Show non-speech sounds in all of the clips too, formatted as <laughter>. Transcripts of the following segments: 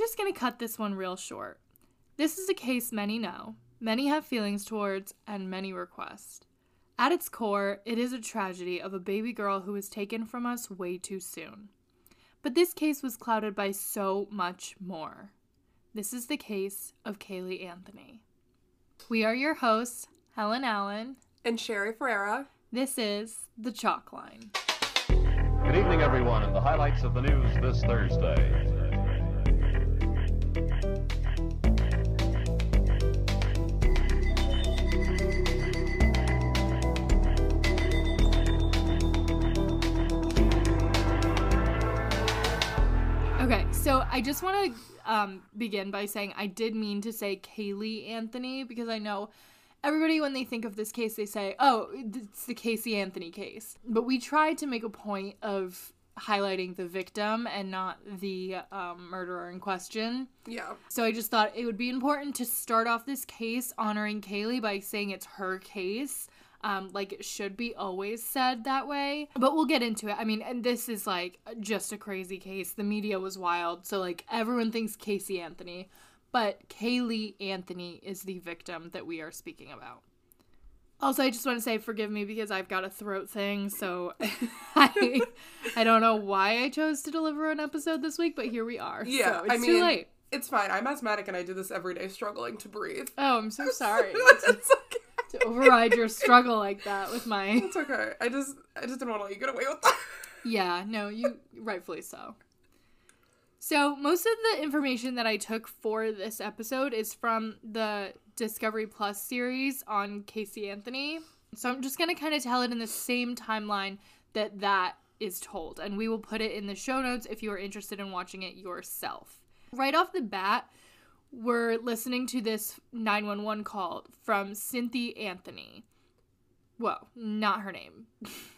just going to cut this one real short. This is a case many know, many have feelings towards, and many request. At its core, it is a tragedy of a baby girl who was taken from us way too soon. But this case was clouded by so much more. This is the case of Caylee Anthony. We are your hosts, Helen Allen. And Sherry Ferreira. This is The Chalk Line. Good evening, everyone, and the highlights of the news this Thursday. So I just want to um, begin by saying I did mean to say Caylee Anthony because I know everybody, when they think of this case, they say, oh, it's the Casey Anthony case. But we tried to make a point of highlighting the victim and not the um, murderer in question. Yeah. So I just thought it would be important to start off this case honoring Caylee by saying it's her case. Um, like it should be always said that way. But we'll get into it. I mean, and this is like just a crazy case. The media was wild. So, like, everyone thinks Casey Anthony, but Caylee Anthony is the victim that we are speaking about. Also, I just want to say forgive me because I've got a throat thing, so <laughs> I I don't know why I chose to deliver an episode this week, but here we are. Yeah, so it's I too late. it's fine. I'm asthmatic and I do this every day, struggling to breathe. Oh, I'm so <laughs> sorry it's okay. To override your struggle like that with my. <laughs> It's okay. I just, I just didn't want to let you get away with that. <laughs> Yeah, no, you rightfully so. So, most of the information that I took for this episode is from the Discovery Plus series on Casey Anthony. So, I'm just going to kind of tell it in the same timeline that that is told, and we will put it in the show notes if you are interested in watching it yourself. Right off the bat, we're listening to this 911 call from Cynthia Anthony. Whoa, not her name.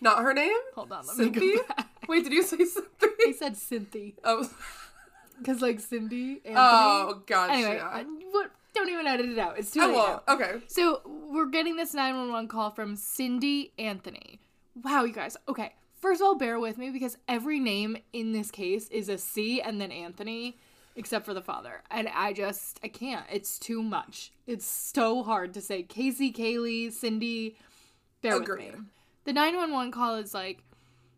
Not her name. Hold on, let me Cynthia? go back. Wait, did you say I something? said Cynthia. Oh, Because, like, Cindy, Anthony. oh, gotcha. Anyway, I, what, don't even edit it out. It's too I late. won't. now. Okay. So, we're getting this 911 call from Cindy Anthony. Wow, you guys. Okay, first of all, bear with me because every name in this case is a C and then Anthony, except for the father. And I just, I can't. It's too much. It's so hard to say Casey, Caylee, Cindy. Bear with me. The 911 call is like,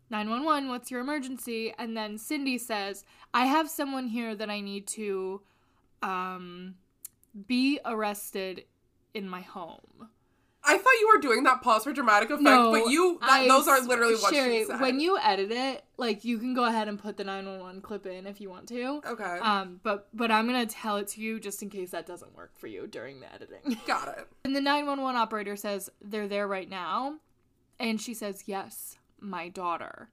911, what's your emergency? And then Cindy says, I have someone here that I need to um, be arrested in my home. I thought you were doing that pause for dramatic effect, No, but you, that, I- those are literally what Sherry, she said. When you edit it, like you can go ahead and put the 911 clip in if you want to. Okay. Um, but but I'm gonna tell it to you just in case that doesn't work for you during the editing. <laughs> Got it. And the 911 operator says, They're there right now. And she says, Yes, my daughter.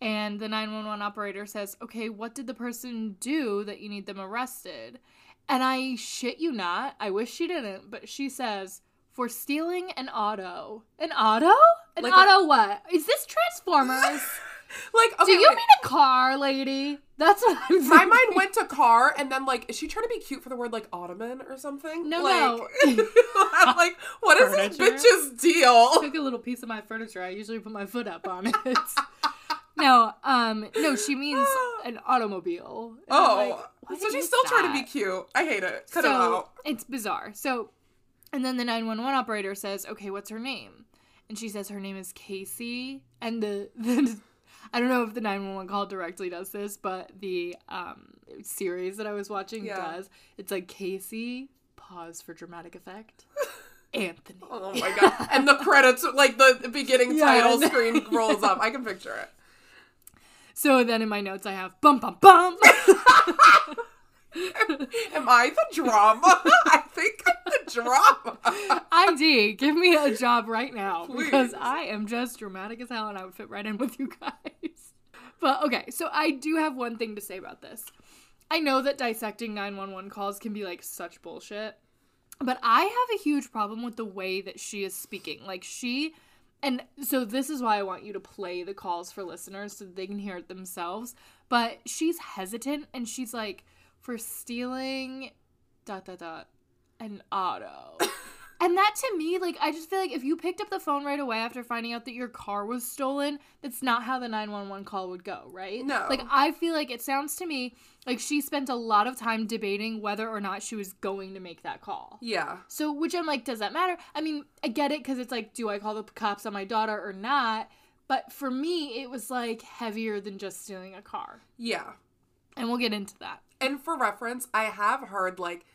And the 911 operator says, Okay, what did the person do that you need them arrested? And I shit you not, I wish she didn't, but she says, For stealing an auto. An auto? An Like a- auto what? Is this Transformers? <laughs> Like, okay, do you wait. mean a car, lady? That's what I'm my thinking. mind went to car, and then like, is she trying to be cute for the word like ottoman or something? No, like, <laughs> I'm like, what is this bitch's deal? took a little piece of my furniture. I usually put my foot up on it. <laughs> no, um, no, she means <gasps> an automobile. And Oh, like, so she's still trying to be cute. I hate it. Cut it out. it's bizarre. So, and then the nine one one operator says, "Okay, what's her name?" And she says her name is Casey. And the <laughs> the I don't know if the nine one one call directly does this, but the um series that I was watching Yeah. does. It's like Casey. Pause for dramatic effect. <laughs> Anthony. Oh my god! And the credits, like the beginning Yeah. title screen <laughs> rolls up. I can picture it. So then in my notes I have bum bum bum. <laughs> Am I the drama? <laughs> I think I'm the drama. <laughs> ID, give me a job right now because I am just dramatic as hell and I would fit right in with you guys. But okay, so I do have one thing to say about this. I know that dissecting 911 calls can be like such bullshit, but I have a huge problem with the way that she is speaking. Like, she, and so this is why I want you to play the calls for listeners so they can hear it themselves. But she's hesitant and she's like, for stealing dot dot dot an auto. <laughs> And that to me, like, I just feel like if you picked up the phone right away after finding out that your car was stolen, that's not how the 911 call would go, right? No. Like, I feel like it sounds to me like she spent a lot of time debating whether or not she was going to make that call. Yeah. So, which I'm like, does that matter? I mean, I get it because it's like, do I call the cops on my daughter or not? But for me, it was like heavier than just stealing a car. Yeah. And we'll get into that. And for reference, I have heard like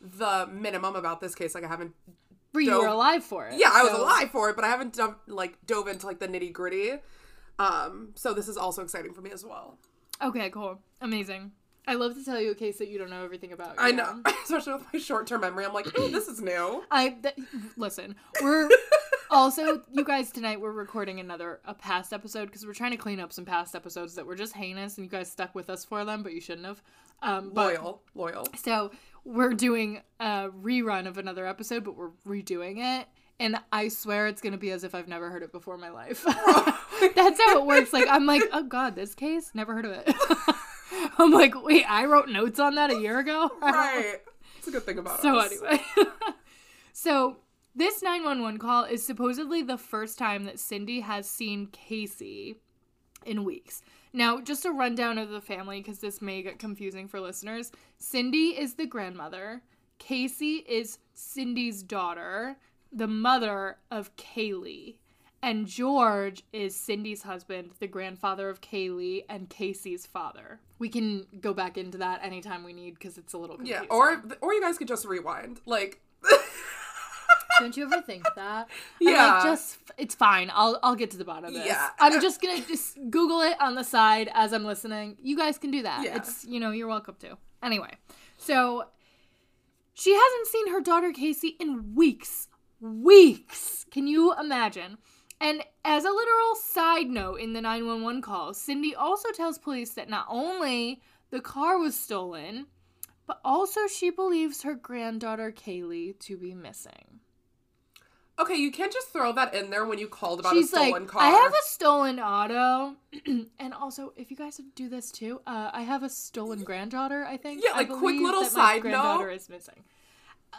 the minimum about this case. Like I haven't. But you Dove- were alive for it. Yeah, I was alive for it, but I haven't done like dove into like the nitty gritty. Um, so this is also exciting for me as well. Okay, cool. Amazing. I love to tell you a case that you don't know everything about. I you know, <laughs> especially with my short term memory. I'm like, ooh, this is new. I th- listen. We're <laughs> also you guys tonight. We're recording another a past episode because we're trying to clean up some past episodes that were just heinous, and you guys stuck with us for them, but you shouldn't have. Um, Loyal, loyal. So we're doing a rerun of another episode, but we're redoing it. And I swear it's gonna be as if I've never heard it before in my life. <laughs> That's how it works. Like I'm like, oh god, this case, never heard of it. <laughs> I'm like, wait, I wrote notes on that a year ago. <laughs> Right. It's a good thing about it. So us. anyway, so this 911 call is supposedly the first time that Cindy has seen Casey in weeks. Now, just a rundown of the family because this may get confusing for listeners. Cindy is the grandmother. Casey is Cindy's daughter, the mother of Caylee. And George is Cindy's husband, the grandfather of Caylee and Casey's father. We can go back into that anytime we need because it's a little Yeah, confusing. or or you guys could just rewind. Like, <laughs> Don't you ever think that? Yeah. like, just it's fine. I'll I'll get to the bottom of this. Yeah. I'm just gonna just Google it on the side as I'm listening. You guys can do that. Yeah. It's you know you're welcome to. Anyway, so she hasn't seen her daughter Casey in weeks. Weeks. Can you imagine? And as a literal side note in the 911 call, Cindy also tells police that not only the car was stolen, but also she believes her granddaughter Caylee to be missing. Okay, you can't just throw that in there when you called about She's a stolen like, car. I have a stolen auto, <clears throat> and also if you guys do this too, uh, I have a stolen granddaughter. I think. Yeah, I like, quick little side granddaughter note. is missing. Uh,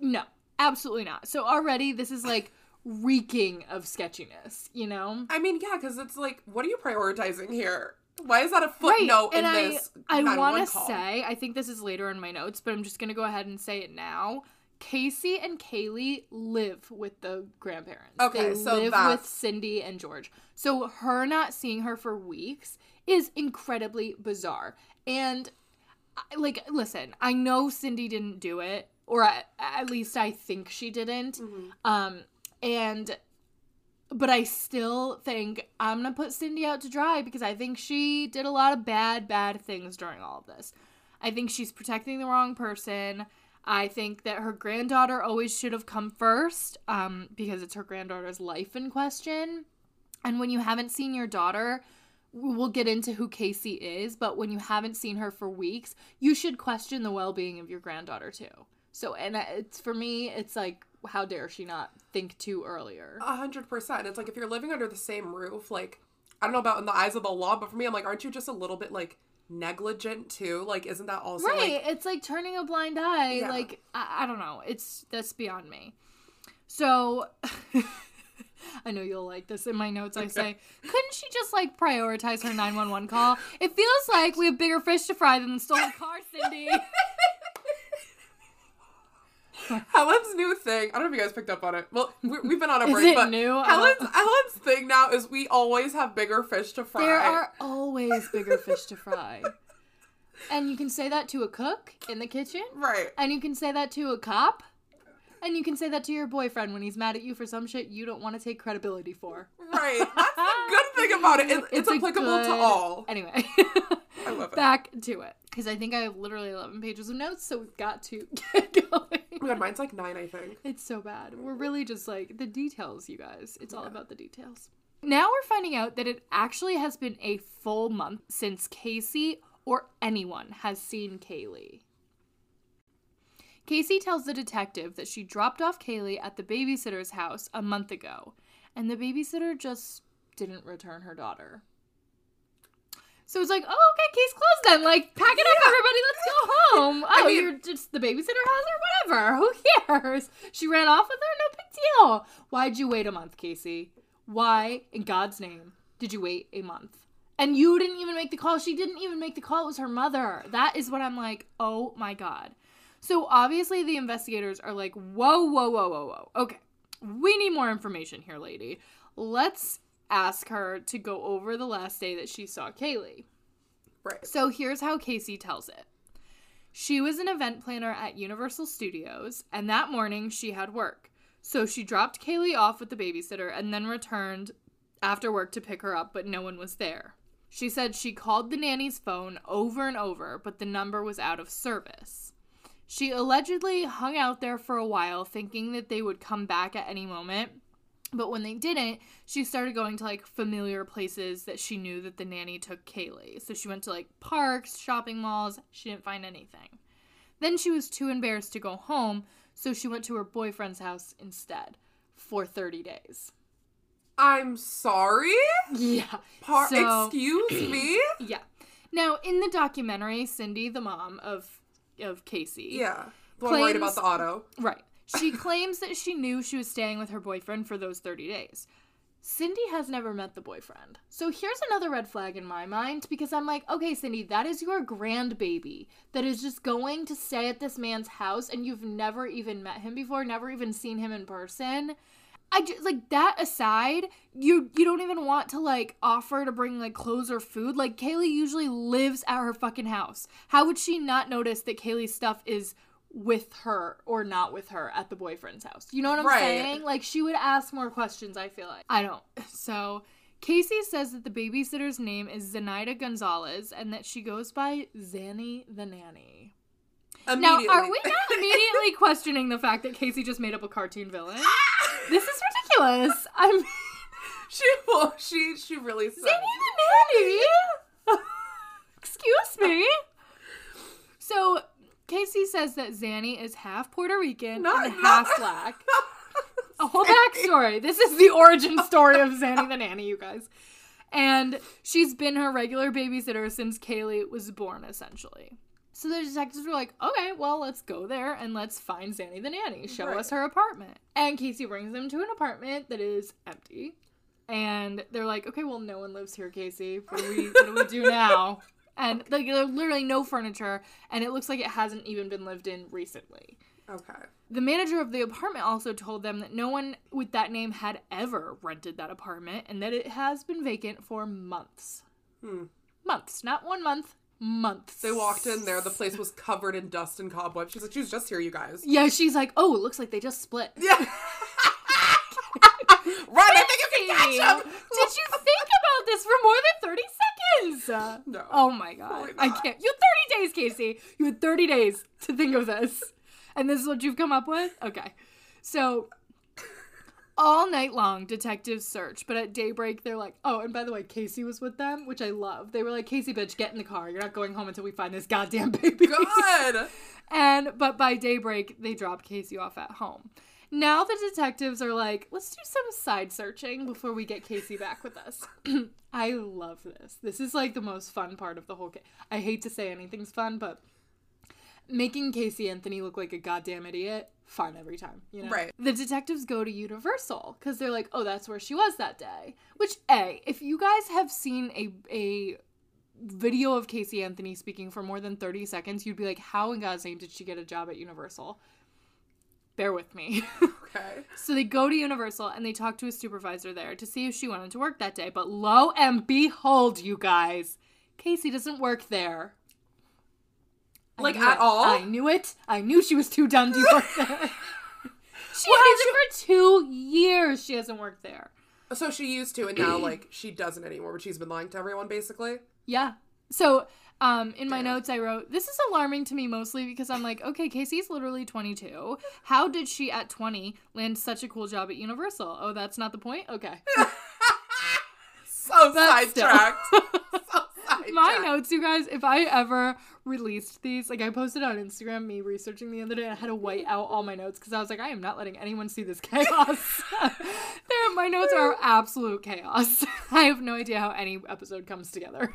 no, absolutely not. So already this is like reeking of sketchiness. You know. I mean, yeah, because it's like, what are you prioritizing here? Why is that a footnote in and this? I, I want to say, I think this is later in my notes, but I'm just gonna go ahead and say it now. Casey and Caylee live with the grandparents. Okay, they so live with Cindy and George. So her not seeing her for weeks is incredibly bizarre. And like, listen, I know Cindy didn't do it, or at, at least I think she didn't. Mm-hmm. Um, and but I still think I'm gonna put Cindy out to dry because I think she did a lot of bad, bad things during all of this. I think she's protecting the wrong person. I think that her granddaughter always should have come first um, because it's her granddaughter's life in question. And when you haven't seen your daughter, we'll get into who Casey is, but when you haven't seen her for weeks, you should question the well being of your granddaughter too. So, and it's for me, it's like, how dare she not think too earlier? A hundred percent. It's like if you're living under the same roof, like I don't know about in the eyes of the law, but for me, I'm like, aren't you just a little bit like negligent too? Like, isn't that also right like it's like turning a blind eye Yeah. like I, I don't know it's that's beyond me so <laughs> i know you'll like this in my notes i say couldn't she just like prioritize her 911 call it feels like we have bigger fish to fry than the stolen car cindy <laughs> Helen's new thing? I don't know if you guys picked up on it. Well, we, we've been on a Is break, it but new? Helen's Helen's thing now is we always have bigger fish to fry. there are always bigger fish to fry and you can say that to a cook in the kitchen right. and you can say that to a cop and you can say that to your boyfriend when he's mad at you for some shit you don't want to take credibility for Right. <laughs> That's the good thing about it. It- it's, a applicable to all. Anyway, I love it. <laughs> back to it because I think I have literally eleven pages of notes, so we've got to <laughs> get going. My god, mine's like nine, I think. It's so bad. We're really just like the details, you guys. It's all about the details. Now we're finding out that it actually has been a full month since Casey or anyone has seen Caylee. Casey tells the detective that she dropped off Caylee at the babysitter's house a month ago, and the babysitter just didn't return her daughter. So it's like, oh, okay, case closed then. Like, pack it up, everybody. Let's go home. <laughs> Oh, mean- you're just the babysitter has her, whatever. <laughs> Who cares? She ran off with her, no big deal. Why'd you wait a month, Casey? Why, in God's name, did you wait a month? And you didn't even make the call. She didn't even make the call. It was her mother. That is what I'm like, oh my God. So obviously the investigators are like, whoa, whoa, whoa, whoa, whoa. Okay, we need more information here, lady. Let's ask her to go over the last day that she saw Caylee. Right. So here's how Casey tells it. She was an event planner at Universal Studios, and that morning she had work. So she dropped Caylee off with the babysitter and then returned after work to pick her up, but no one was there. She said she called the nanny's phone over and over, but the number was out of service. She allegedly hung out there for a while, thinking that they would come back at any moment. But when they didn't, she started going to like familiar places that she knew that the nanny took Caylee. So she went to like parks, shopping malls. She didn't find anything. Then she was too embarrassed to go home, so she went to her boyfriend's house instead for 30 days. I'm sorry? Yeah. Par- So- Excuse <clears throat> me? Yeah. Now, in the documentary, Cindy, the mom of of Casey, Yeah. The one worried Claims- about the auto. Right. She claims that she knew she was staying with her boyfriend for those 30 days. Cindy has never met the boyfriend. So here's another red flag in my mind because I'm like, okay, Cindy, that is your grandbaby that is just going to stay at this man's house and you've never even met him before, never even seen him in person. I just like that aside, you you don't even want to like offer to bring like clothes or food. Like Caylee usually lives at her fucking house. How would she not notice that Caylee's stuff is with her or not with her at the boyfriend's house? You know what I'm Right. saying? Like she would ask more questions, I feel like. I don't. So Casey says that the babysitter's name is Zenaida Gonzalez and that she goes by Zanny the Nanny. Now, are we not <laughs> immediately questioning the fact that Casey just made up a cartoon villain? <laughs> This is ridiculous. I'm <laughs> she well, she she really. Zanny the nanny. Excuse me. So Casey says that Zanny is half Puerto Rican Not- and not- half <laughs> black. A whole backstory. This is the origin story of Zanny the nanny, you guys. And she's been her regular babysitter since Caylee was born, essentially. So the detectives were like, okay, well, let's go there and let's find Zanny the nanny. Show Right. us her apartment. And Casey brings them to an apartment that is empty. And they're like, okay, well, no one lives here, Casey. What do we, what do, we do now? And like, there's literally no furniture, and it looks like it hasn't even been lived in recently. Okay. The manager of the apartment also told them that no one with that name had ever rented that apartment and that it has been vacant for months. Hmm. Months, not one month, months. They walked in there. The place was covered in dust and cobwebs. She's like, she was just here, you guys. Yeah, she's like, oh, it looks like they just split. Yeah. <laughs> Run! I think you can catch him. Did you think about this for more than 30 seconds? No. Oh my god. I can't. You had 30 days, Casey. You had 30 days to think of this. And this is what you've come up with? Okay. So all night long, detectives search, but at daybreak, they're like, oh, and by the way, Casey was with them, which I love. They were like, Casey, bitch, get in the car. You're not going home until we find this goddamn baby. Good. <laughs> And but by daybreak, they drop Casey off at home. Now the detectives are like, let's do some side searching before we get Casey back with us. <clears throat> I love this. This is like the most fun part of the whole case. I hate to say anything's fun, but making Casey Anthony look like a goddamn idiot, fun every time, you know? Right. The detectives go to Universal because they're like, oh, that's where she was that day. Which, A, if you guys have seen a a video of Casey Anthony speaking for more than 30 seconds, you'd be like, how in God's name did she get a job at Universal? Bear with me. <laughs> Okay. so they go to Universal and they talk to a supervisor there to see if she wanted to work that day. But lo and behold, you guys, Casey doesn't work there. I Like, at it. all? I knew it. I knew she was too dumb to work <laughs> there. she What hasn't did for two years. She hasn't worked there. So she used to, and now like she doesn't anymore. But she's been lying to everyone, basically. Yeah. So, um, in my notes, I wrote, This is alarming to me mostly because I'm like, okay, Casey's literally 22. How did she at 20 land such a cool job at Universal? Oh, that's not the point? Okay. <laughs> So sidetracked. <laughs> so sidetracked. my notes, you guys, if I ever released these, like I posted on Instagram me researching the other day, I had to white out all my notes because I was like, I am not letting anyone see this chaos. <laughs> my notes are absolute chaos. I have no idea how any episode comes together.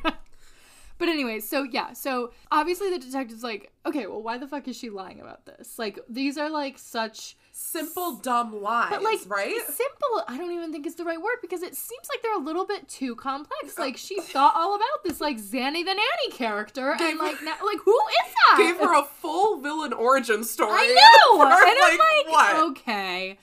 But anyway, so yeah, so obviously the detective's like, okay, well, why the fuck is she lying about this? Like, these are like such Simple, dumb lies, but like right? simple i don't even think is the right word because it seems like they're a little bit too complex uh, like she thought all about this like zanny the nanny character Gave and like now, like who is that Gave her a full villain origin story. i know <laughs> and i'm like what? okay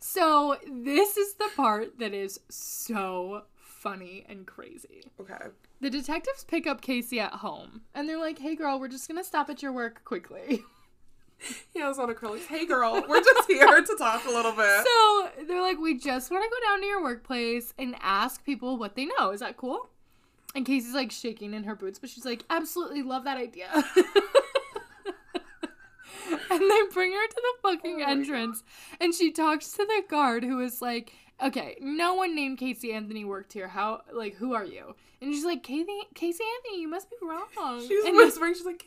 so this is the part that is so funny and crazy Okay. the detectives pick up casey at home and they're like hey girl we're just gonna stop at your work quickly <laughs> He has on acrylics. Hey, girl, we're just here to talk a little bit. So they're like, we just want to go down to your workplace and ask people what they know. Is that cool? And Casey's like shaking in her boots, but she's like, absolutely love that idea. <laughs> and they bring her to the fucking Oh entrance, and she talks to the guard who is like, okay, no one named Casey Anthony worked here. How, like, who are you? And she's like, Casey, Casey Anthony, you must be wrong. She's and whispering. She's like,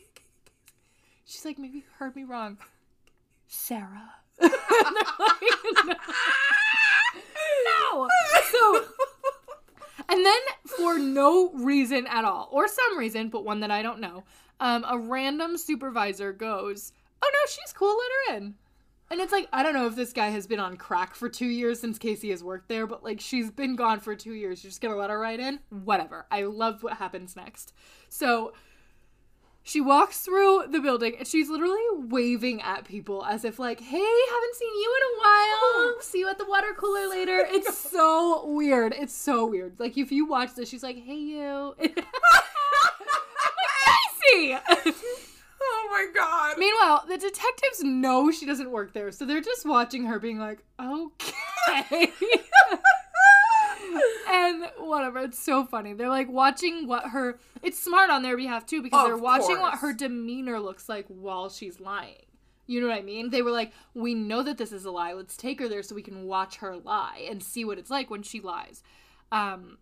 she's like, maybe you heard me wrong. Sarah. <laughs> <laughs> Like, no. <laughs> no. So, and then for no reason at all, or some reason, but one that I don't know, um, a random supervisor goes, "Oh no, she's cool. Let her in." And it's like I don't know if this guy has been on crack for two years since Casey has worked there, but like she's been gone for two years. You're just gonna let her right in? Whatever. I love what happens next. So she walks through the building and she's literally waving at people as if like, "Hey, haven't seen you in a while. Oh. See you at the water cooler <laughs> later." It's so weird. It's so weird. Like if you watch this, she's like, "Hey, you." <laughs> Casey. <laughs> my god. Meanwhile, the detectives know she doesn't work there, so they're just watching her, being like, "Okay." <laughs> and whatever, it's so funny. They're like watching what her. It's smart on their behalf too because Of they're watching what her demeanor looks like while she's lying. You know what I mean? They were like, "We know that this is a lie. Let's take her there so we can watch her lie and see what it's like when she lies." Um,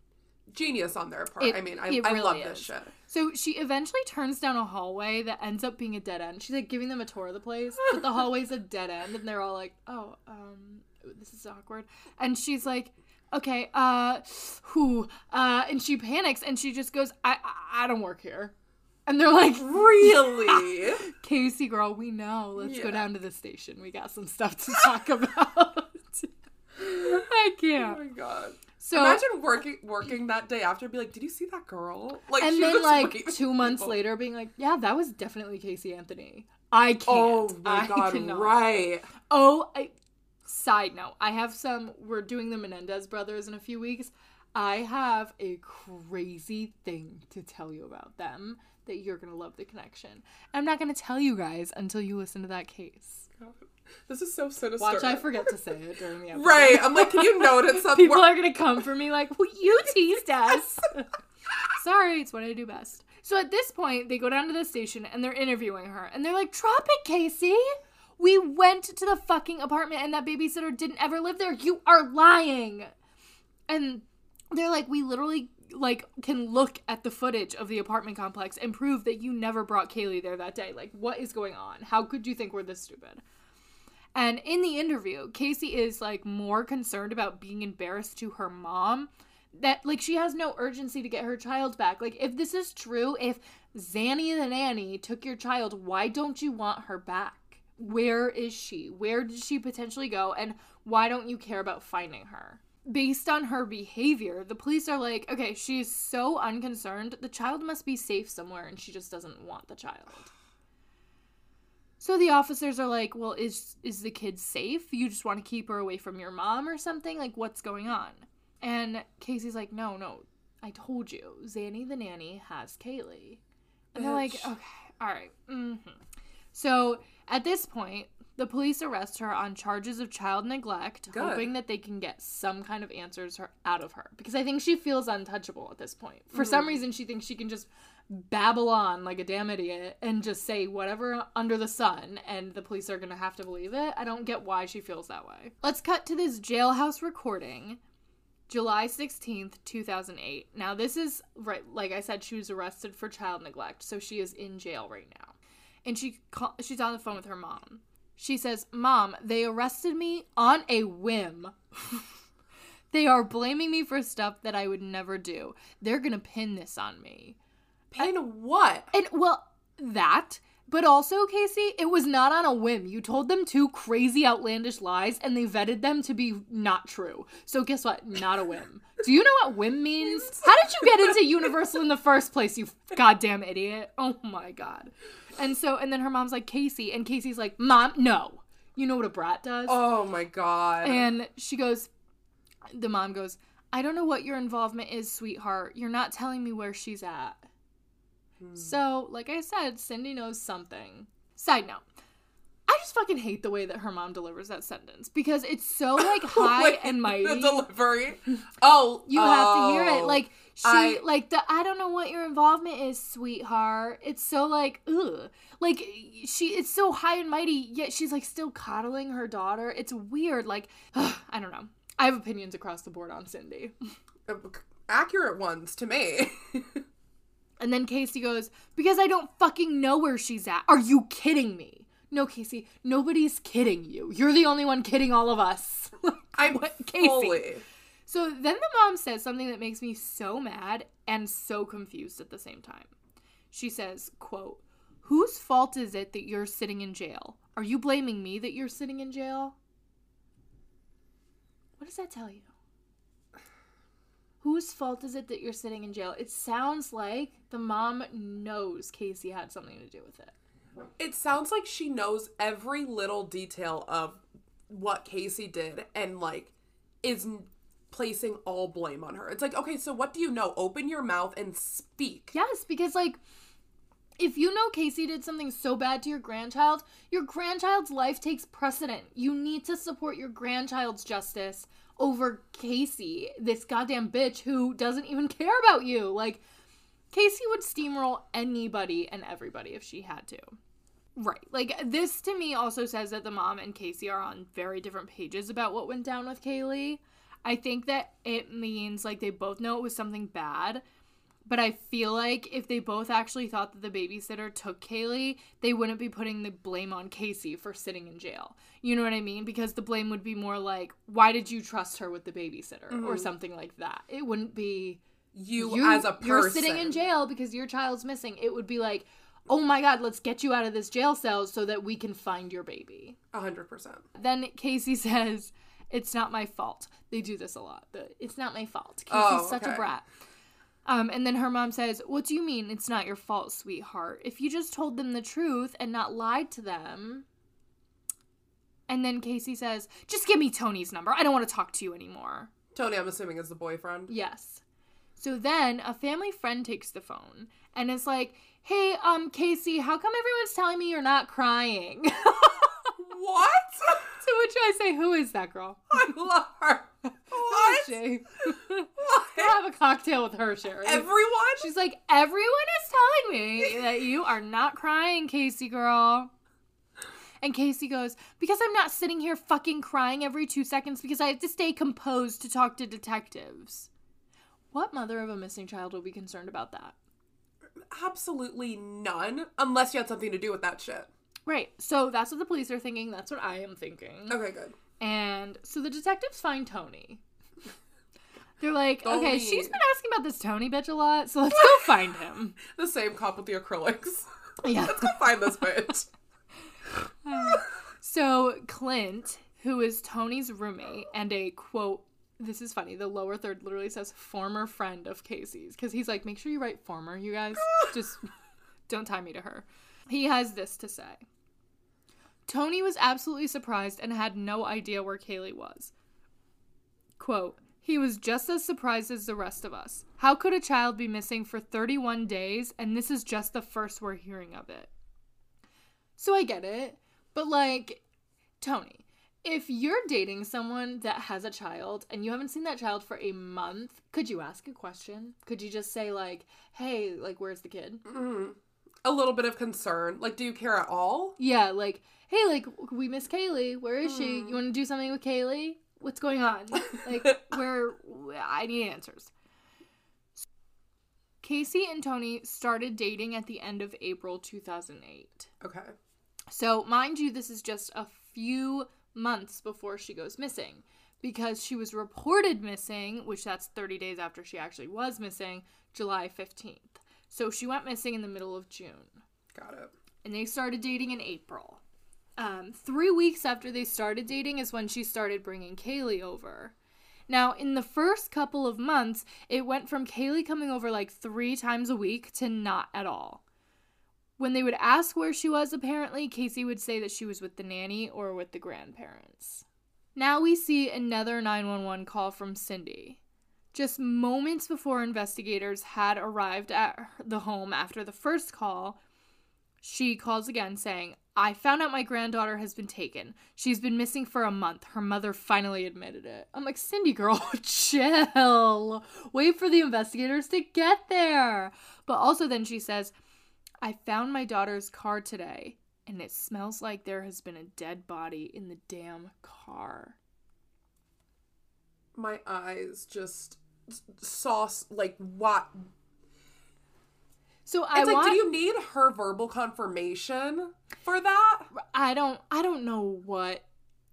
Genius on their part. It- I mean, I, really love this shit. So she eventually turns down a hallway that ends up being a dead end. She's like giving them a tour of the place, but the hallway's a dead end, and they're all like, "Oh, um, this is awkward." And she's like, "Okay, uh, who?" Uh, and she panics and she just goes, "I, I, I don't work here." And they're like, Really? <laughs> "Casey, girl, we know. Let's go down to the station. We got some stuff to talk <laughs> about." I <laughs> oh can't. Oh my god. So Imagine working working that day after and be like, did you see that girl? Like and she then like two months people. later being like yeah that was definitely casey anthony i can't Oh my <laughs> I god, cannot. right. oh I, side note i have some we're doing the menendez brothers in a few weeks i have a crazy thing to tell you about them that you're gonna love the connection i'm not gonna tell you guys until you listen to that case This is so sinister. watch i forget to say it during the episode Right. I'm like, can you notice something? People we're- are gonna come for me like, well, you teased us. <laughs> Sorry, it's what I do best. So at this point, they go down to the station and they're interviewing her, and they're like, "Drop it, Casey. We went to the fucking apartment, and that babysitter didn't ever live there. You are lying." And they're like, "We literally." Like can look at the footage of the apartment complex and prove that you never brought Caylee there that day. Like, what is going on? How could you think we're this stupid? And in the interview, Casey is like more concerned about being embarrassed to her mom that like she has no urgency to get her child back. Like if this is true, if Zanny the nanny took your child, why don't you want her back? Where is she? Where did she potentially go and why don't you care about finding her? Based on her behavior, the police are like, okay, she's so unconcerned. The child must be safe somewhere and she just doesn't want the child. So the officers are like, "Well, is is the kid safe? You just want to keep her away from your mom or something? Like what's going on?" And Casey's like, "No, no. I told you. Zanny the nanny has Caylee." And they're like, "Okay. All right. Mhm." So, at this point, the police arrest her on charges of child neglect, Good. hoping that they can get some kind of answers her, out of her because I think she feels untouchable at this point. For some mm. reason, she thinks she can just babble on like a damn idiot and just say whatever under the sun and the police are going to have to believe it. I don't get why she feels that way. Let's cut to this jailhouse recording. July 16th, 2008. Now this is right like I said she was arrested for child neglect, so she is in jail right now. And she call, she's on the phone with her mom. She says, "Mom, they arrested me on a whim." <laughs> They are blaming me for stuff that I would never do. They're going to pin this on me. Paying what? And well, that, but also, Casey, it was not on a whim. You told them two crazy, outlandish lies and they vetted them to be not true. So, guess what? Not a whim. <laughs> Do you know what whim means? How did you get into Universal in the first place, you goddamn idiot? Oh my god. And so, and then her mom's like, Casey, and Casey's like, Mom, no. You know what a brat does? Oh my god. And she goes, the mom goes, I don't know what your involvement is, sweetheart. You're not telling me where she's at. Hmm. So, like I said, Cindy knows something. Side note. I just fucking hate the way that her mom delivers that sentence because it's so like <laughs> high Wait, and <laughs> mighty. The delivery. Oh, you have to hear it. oh. Like she I- like the I don't know what your involvement is, sweetheart. It's so like ugh. Like she it's so high and mighty, yet she's like still coddling her daughter. It's weird. Like <sighs> I don't know. I have opinions across the board on Cindy. Uh, accurate ones to me. <laughs> And then Casey goes, Because I don't fucking know where she's at. Are you kidding me? No, Casey, nobody's kidding you. You're the only one kidding all of us. <laughs> I'm What, Casey? fully. So then the mom says something that makes me so mad and so confused at the same time. She says, quote, Whose fault is it that you're sitting in jail? Are you blaming me that you're sitting in jail? What does that tell you? Whose fault is it that you're sitting in jail? It sounds like the mom knows Casey had something to do with it. It sounds like she knows every little detail of what Casey did and like is placing all blame on her. It's like, okay, so what do you know? Open your mouth and speak. Yes, because like if you know Casey did something so bad to your grandchild, your grandchild's life takes precedent. You need to support your grandchild's justice over Casey, this goddamn bitch who doesn't even <laughs> care about you. Like Casey would steamroll anybody and everybody if she had to. Right. Like this to me also says that the mom and Casey are on very different pages about what went down with Caylee. I think that it means like they both know it was something bad, but I feel like if they both actually thought that the babysitter took Caylee, they wouldn't be putting the blame on Casey for sitting in jail. You know what I mean? Because the blame would be more like, why did you trust her with the babysitter or mm-hmm. something like that. It wouldn't be You, you as a person. you're sitting in jail because your child's missing. It would be like, oh my god, let's get you out of this jail cell so that we can find your baby. A hundred percent. Then Casey <laughs> says, "It's not my fault." They do this a lot. The, it's not my fault. Casey's Oh, such a brat. Um, and then her mom says, "What do you mean it's not your fault, sweetheart? If you just told them the truth and not lied to them." And then Casey says, "Just give me Tony's number. I don't want to talk to you anymore." Tony, I'm assuming, is the boyfriend. Yes. So then a family friend takes the phone and is like, "Hey, um, Casey, how come everyone's telling me you're not crying?" <laughs> <laughs> to What? which I say, "Who is that girl?" <laughs> I love her. What? Shay. What? I'll have a cocktail with her, Sherry. Everyone? She's like, "Everyone is telling me that you are not crying, Casey girl." And Casey goes, Because I'm not sitting here fucking crying every two seconds because I have to stay composed to talk to detectives. What mother of a missing child will be concerned about that? Absolutely none, unless you had something to do with that shit. Right. So that's what the police are thinking. That's what I am thinking. Okay, good. And so the detectives find Tony. <laughs> They're like, okay, she's been asking about this Tony bitch a lot, so let's go find him. <laughs> The same cop with the acrylics. Yeah. <laughs> Let's go find this bitch. So Clint, who is Tony's roommate and a quote, this is funny. The lower third literally says former friend of Casey's because he's like, make sure you write former, you guys. Just don't tie me to her. He has this to say. Tony was absolutely surprised and had no idea where Caylee was. Quote, he was just as surprised as the rest of us. How could a child be missing for 31 days and this is just the first we're hearing of it? So I get it, but like, Tony, if you're dating someone that has a child and you haven't seen that child for a month, could you ask a question? Could you just say, like, hey, like, where's the kid? Mm-hmm. A little bit of concern. Like, do you care at all? Yeah, like, hey, like, we miss Caylee. Where is she? Hmm. You want to do something with Caylee? What's going on? Like, <laughs> where? I need answers. Casey and Tony started dating at the end of April 2008. Okay. So, mind you, this is just a few months before she goes missing because she was reported missing, which that's 30 days after she actually was missing, July 15th. So she went missing in the middle of June Got it. and they started dating in April. Um, three weeks after they started dating is when she started bringing Caylee over. Now, in the first couple of months, it went from Caylee coming over like three times a week to not at all. When they would ask where she was, apparently, Casey would say that she was with the nanny or with the grandparents. Now we see another 911 call from Cindy. Just moments before investigators had arrived at the home after the first call, she calls again saying, I found out my granddaughter has been taken. She's been missing for a month. Her mother finally admitted it. I'm like, Cindy girl, <laughs> chill. Wait for the investigators to get there. But also, then she says, I found my daughter's car today, and it smells like there has been a dead body in the damn car. My eyes just s- saw s- like what? So I It's like, want. did you need her verbal confirmation for that? I don't I don't know what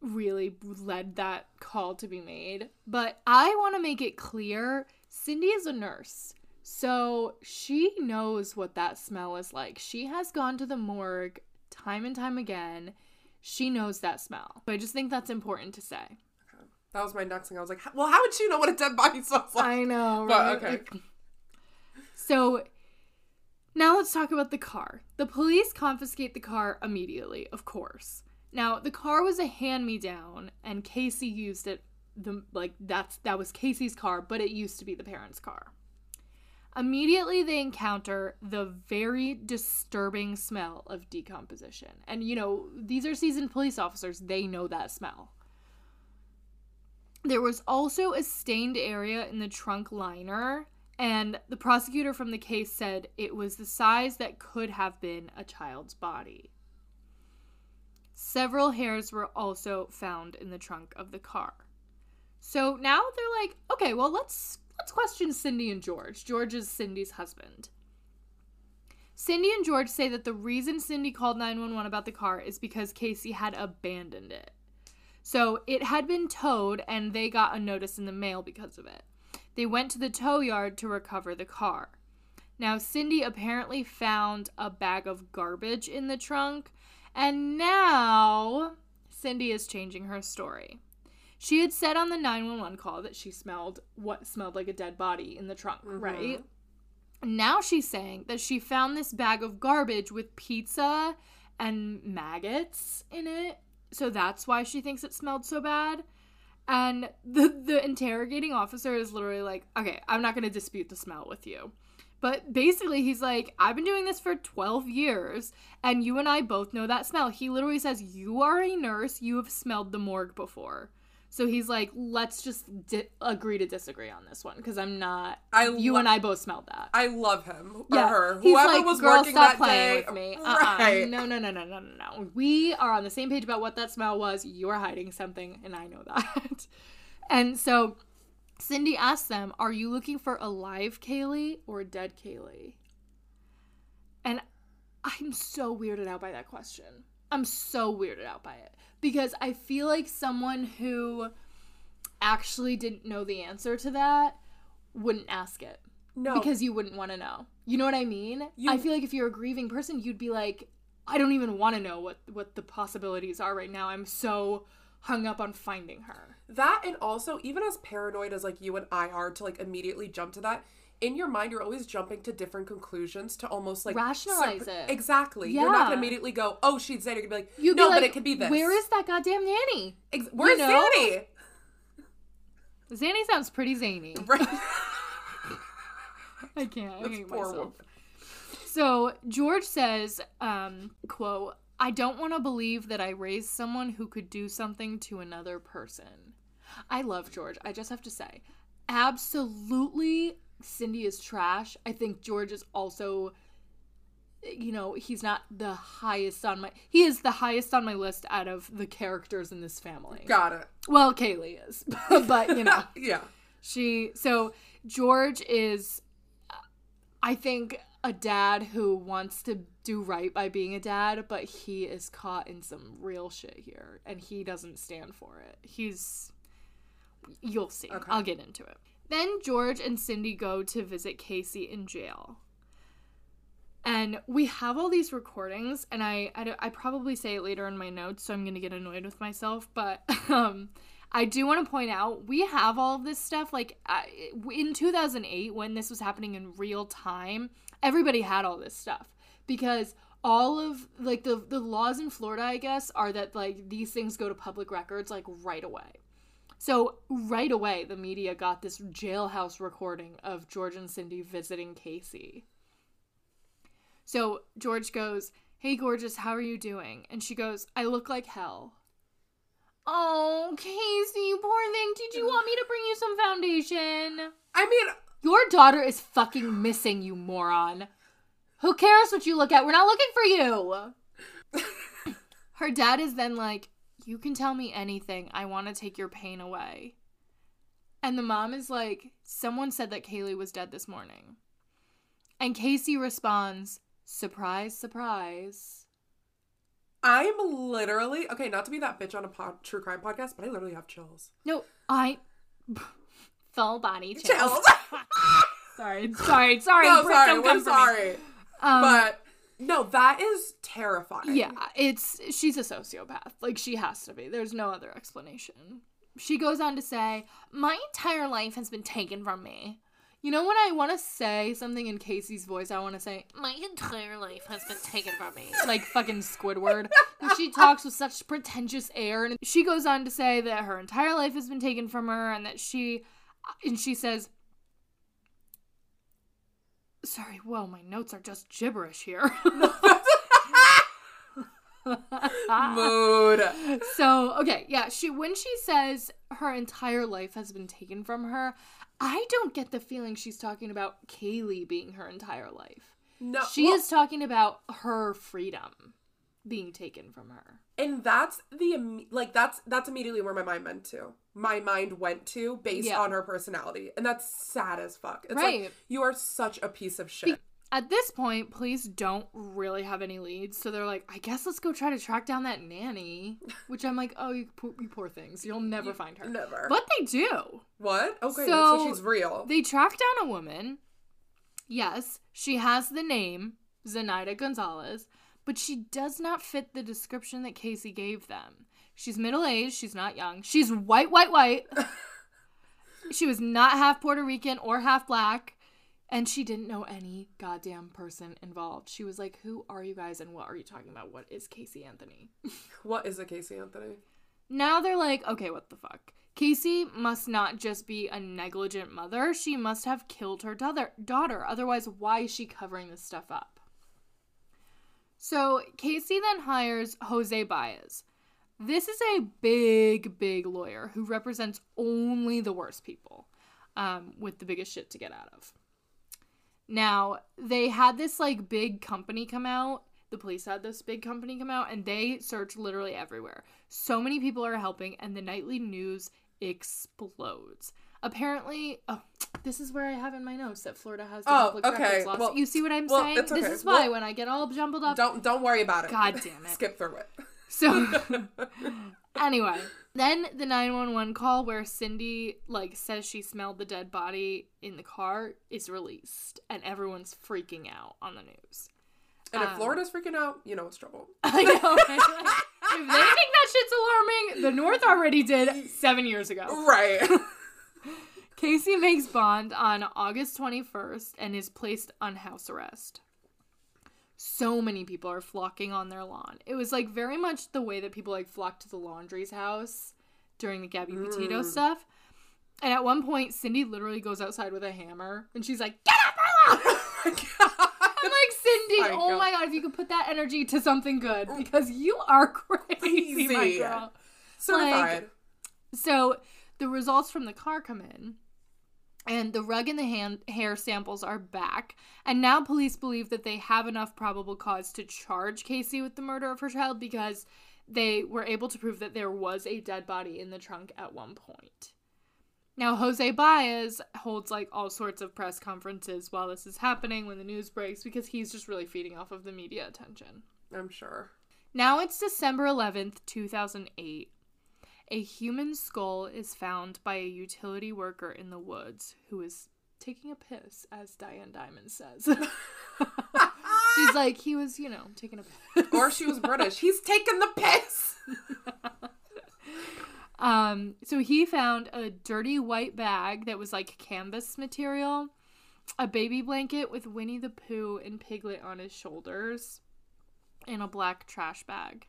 really led that call to be made, but I want to make it clear Cindy is a nurse. So she knows what that smell is like. She has gone to the morgue time and time again. She knows that smell. So I just think that's important to say. That was my next thing. I was like, well, how would you know what a dead body smells like? I know, But, right? okay. Like- so now let's talk about the car. The police confiscate the car immediately, of course. Now, the car was a hand-me-down and Casey used it the like that's that was Casey's car, but it used to be the parents' car. Immediately they encounter the very disturbing smell of decomposition. And you know, these are seasoned police officers, they know that smell. There was also a stained area in the trunk liner, and the prosecutor from the case said it was the size that could have been a child's body. Several hairs were also found in the trunk of the car. So now they're like, okay, well let's let's question Cindy and George. George is Cindy's husband. Cindy and George say that the reason Cindy called 911 about the car is because Casey had abandoned it. So it had been towed and they got a notice in the mail because of it. They went to the tow yard to recover the car. Now, Cindy apparently found a bag of garbage in the trunk, and now Cindy is changing her story. She had said on the 911 call that she smelled what smelled like a dead body in the trunk, mm-hmm. right? Now she's saying that she found this bag of garbage with pizza and maggots in it. So that's why she thinks it smelled so bad. And the the interrogating officer is literally like, "Okay, I'm not going to dispute the smell with you." But basically he's like, "I've been doing this for 12 years and you and I both know that smell." He literally says, "You are a nurse. You have smelled the morgue before." So he's like, "Let's just di- agree to disagree on this one because I'm not I you lo- and I both smelled that." I love him Yeah, or her. he's Whoever like, was Girl, working stop that playing day. with me. <laughs> Uh-uh. Right. No, no, no, no, no, no, no. We are on the same page about what that smell was. You are hiding something, and I know that. <laughs> and so Cindy asked them, "Are you looking for a live Caylee or a dead Caylee?" And I'm so weirded out by that question. I'm so weirded out by it because I feel like someone who actually didn't know the answer to that wouldn't ask it No. because you wouldn't want to know. You know what I mean? You- I feel like if you're a grieving person, you'd be like, I don't even want to know what what the possibilities are right now. I'm so hung up on finding her. that and also even as paranoid as like you and I are to like immediately jump to that, in your mind you're always jumping to different conclusions to almost like Rationalize it. Exactly. You're not gonna immediately go, oh, she's dead. You're gonna be like, You'd no, be like, but it could be this. Where is that goddamn nanny? Ex- Where's know? Zanny? Zanny sounds pretty zany. <laughs> Right. I can't. I hate poor myself. woman. So George says, um, quote, I don't want to believe that I raised someone who could do something to another person. I love George. I just have to say, absolutely, Cindy is trash. I think George is also, you know, he's not the highest on my. He is the highest on my list out of the characters in this family. Got it. Well, Caylee is, <laughs> but you know. <laughs> Yeah. She so George is I think a dad who wants to do right by being a dad, but he is caught in some real shit here and he doesn't stand for it. He's you'll see. Okay. I'll get into it. Then George and Cindy go to visit Casey in jail. And we have all these recordings, and I, I, I probably say it later in my notes, so I'm gonna get annoyed with myself. But <laughs> um, I do want to point out we have all of this stuff. Like uh, in 2008, when this was happening in real time, everybody had all this stuff because all of like the the laws in Florida, I guess, are that like these things go to public records like right away. So right away, the media got this jailhouse recording of George and Cindy visiting Casey. So George goes, Hey, gorgeous, how are you doing? And she goes, I look like hell. Oh, Casey, you poor thing. Did you want me to bring you some foundation? I mean, Your daughter is fucking missing, you moron. Who cares what you look at? We're not looking for you. <laughs> Her dad is then like, You can tell me anything. I want to take your pain away. And the mom is like, Someone said that Caylee was dead this morning. And Casey responds, Surprise, surprise. I'm literally okay. Not to be that bitch on a pod, true crime podcast, but I literally have chills. No, I. <laughs> Full body chills. Chills. <laughs> sorry, sorry, sorry. no, sorry, don't we're me. sorry, Um, but no, that is terrifying. Yeah, it's she's a sociopath. Like she has to be. There's no other explanation. She goes on to say, "My entire life has been taken from me." You know when I want to say something in Casey's voice, I want to say, "My entire life has been taken from me," like fucking Squidward. And she talks with such pretentious air, and she goes on to say that her entire life has been taken from her, and that she, and she says. Sorry, whoa, my notes are just gibberish here. Mood. so okay yeah she when she says her entire life has been taken from her i don't get the feeling she's talking about caylee being her entire life No, she well, is talking about her freedom being taken from her and that's the like that's that's immediately where my mind went to. My mind went to based Yeah. on her personality, and that's sad as fuck. It's Right. like you are such a piece of shit. at this point police don't really have any leads so they're like i guess let's go try to track down that nanny <laughs> which i'm like oh you poor, you poor things you'll never find her Never. but they do what? Okay, So- so, she's real. They track down a woman. Yes, she has the name Zenaida Gonzalez, but she does not fit the description that Casey gave them. She's middle aged, she's not young. She's white, white, white. <laughs> she was not half Puerto Rican or half black, and she didn't know any goddamn person involved. She was like, Who are you guys and what are you talking about? What is Casey Anthony? <laughs> what is a Casey Anthony? Now they're like, okay, what the fuck? Casey must not just be a negligent mother. She must have killed her daughter. daughter. Otherwise, why is she covering this stuff up? So Casey then hires Jose Baez. This is a big, big lawyer who represents only the worst people um, with the biggest shit to get out of. Now, they had this like big company come out. The police had this big company come out and they searched literally everywhere. So many people are helping, and the nightly news explodes. Apparently, oh, this is where I have in my notes that Florida has the Oh, public okay. records laws. Well- you see what I'm well, saying? it's This is why Well- when I get all jumbled up. Don't don't worry about it. God damn it. Skip through it. So <laughs> anyway, then the 911 call where Cindy like says she smelled the dead body in the car is released and everyone's freaking out on the news. And if Um, Florida's freaking out, you know it's trouble. <laughs> I know. right? <laughs> If they think that shit's alarming, the North already did 7 years ago. Right. Casey makes bond on August 21st and is placed on house arrest. So many people are flocking on their lawn. It was like very much the way that people like flocked to the Laundrie's house during the Gabby Petito mm. stuff. And at one point, Cindy literally goes outside with a hammer and she's like, Get up, Bella! <laughs> Oh I'm like, Cindy, My oh my god, if you could put that energy to something good mm. because you are <laughs> crazy, my girl. Certified. So the results from the car come in, and the rug and the hand hair samples are back. And now police believe that they have enough probable cause to charge Casey with the murder of her child because they were able to prove that there was a dead body in the trunk at one point. Now, Jose Baez holds like all sorts of press conferences while this is happening when the news breaks because he's just really feeding off of the media attention. I'm sure. Now it's December 11th, 2008. A human skull is found by a utility worker in the woods who is taking a piss, as Diane Dimond says. <laughs> She's like, he was, you know, taking a piss. or she was British. He's taking the piss. <laughs> Um, so he found a dirty white bag that was like canvas material, a baby blanket with Winnie the Pooh and Piglet on his shoulders, and a black trash bag.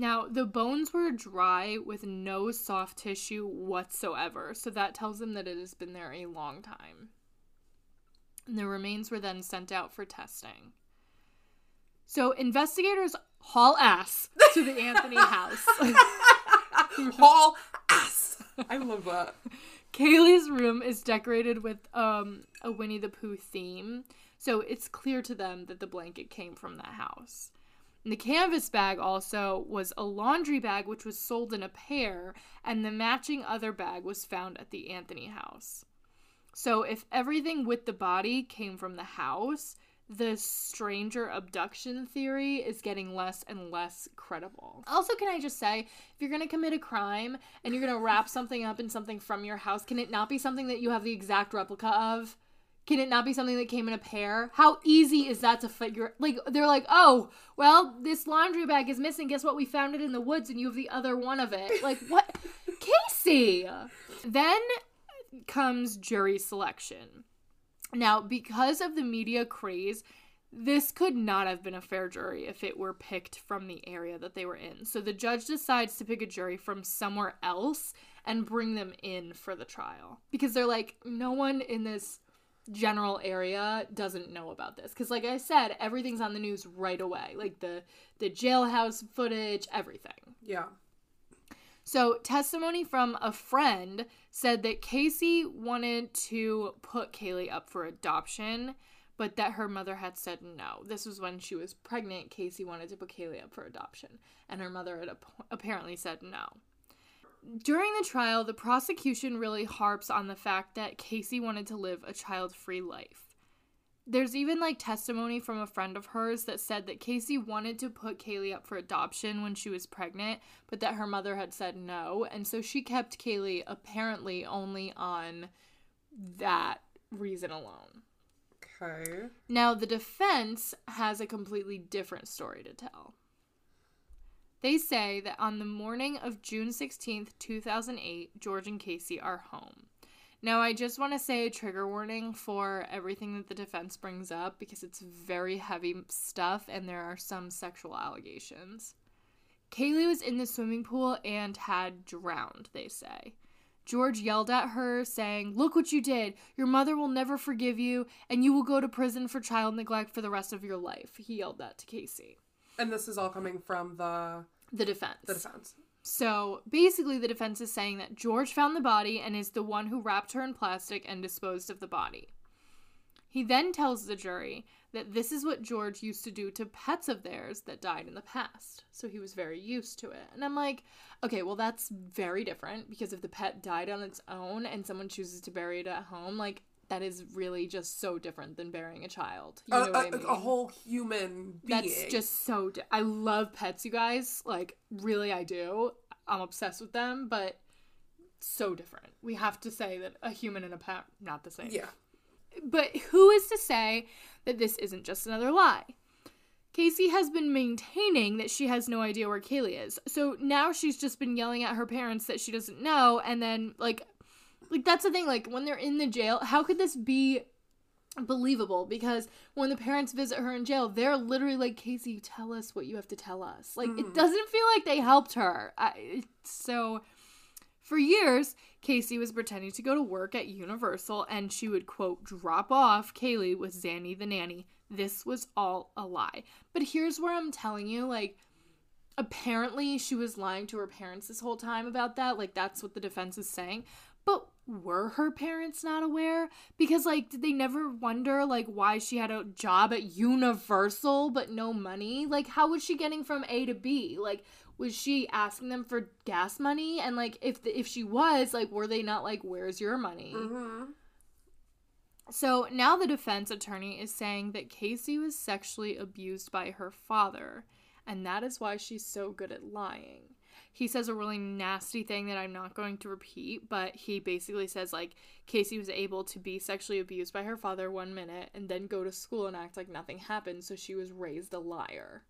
Now, the bones were dry with no soft tissue whatsoever, so that tells them that it has been there a long time. And the remains were then sent out for testing. So, investigators haul ass to the Anthony <laughs> house. <laughs> Haul ass. I love that. Caylee's room is decorated with um, a Winnie the Pooh theme, so it's clear to them that the blanket came from that house. And the canvas bag also was a laundry bag which was sold in a pair, and the matching other bag was found at the Anthony house. So if everything with the body came from the house, the stranger abduction theory is getting less and less credible. Also, can I just say, if you're gonna commit a crime and you're gonna wrap something up in something from your house, can it not be something that you have the exact replica of? Can it not be something that came in a pair? How easy is that to figure? Like, they're like, oh, well, this laundry bag is missing. Guess what? We found it in the woods and you have the other one of it. Like, what? <laughs> Casey! Then comes jury selection. Now, because of the media craze, this could not have been a fair jury if it were picked from the area that they were in. So the judge decides to pick a jury from somewhere else and bring them in for the trial because they're like, no one in this general area doesn't know about this because like i said everything's on the news right away like the the jailhouse footage everything Yeah. so, testimony from a friend said that Casey wanted to put Caylee up for adoption, but that her mother had said no. This was when she was pregnant. Casey wanted to put Caylee up for adoption, and her mother had ap- apparently said no. During the trial, the prosecution really harps on the fact that Casey wanted to live a child free life. There's even like testimony from a friend of hers that said that Casey wanted to put Caylee up for adoption when she was pregnant, but that her mother had said no. And so she kept Caylee apparently only on that reason alone. Okay. Now, the defense has a completely different story to tell. They say that on the morning of June 16th, 2008, George and Casey are home. Now, I just want to say a trigger warning for everything that the defense brings up because it's very heavy stuff and there are some sexual allegations. Caylee was in the swimming pool and had drowned, they say. George yelled at her, saying, Look what you did. Your mother will never forgive you, and you will go to prison for child neglect for the rest of your life. He yelled that to Casey. And this is all coming from the The defense. the defense. So basically, the defense is saying that George found the body and is the one who wrapped her in plastic and disposed of the body. He then tells the jury that this is what George used to do to pets of theirs that died in the past. So he was very used to it. And I'm like, okay, well, that's very different because if the pet died on its own and someone chooses to bury it at home, like, that is really just so different than burying a child. You A, know what I a- mean? a whole human being. That's just so. Di- I love pets, you guys. Like, really, I do. I'm obsessed with them, but so different. We have to say that a human and a pet not the same. yeah. But who is to say that this isn't just another lie? Casey has been maintaining that she has no idea where Caylee is. So now she's just been yelling at her parents that she doesn't know and then like like that's the thing like when they're in the jail, how could this be believable because when the parents visit her in jail, they're literally like, Casey, tell us what you have to tell us. Like, it mm-hmm. doesn't feel like they helped her. I, so, for years, Casey was pretending to go to work at Universal and she would, quote, drop off Caylee with Zanny the nanny. This was all a lie. But here's where I'm telling you, like, apparently she was lying to her parents this whole time about that. Like, that's what the defense is saying. But were her parents not aware? Because, like, did they never wonder, like, why she had a job at Universal but no money? Like, how was she getting from A to B? Like, was she asking them for gas money? And, like, if, the, if she was, like, were they not like, where's your money? Mm-hmm. So now the defense attorney is saying that Casey was sexually abused by her father, and that is why she's so good at lying. He says a really nasty thing that I'm not going to repeat, but he basically says like Casey was able to be sexually abused by her father one minute and then go to school and act like nothing happened, so she was raised a liar.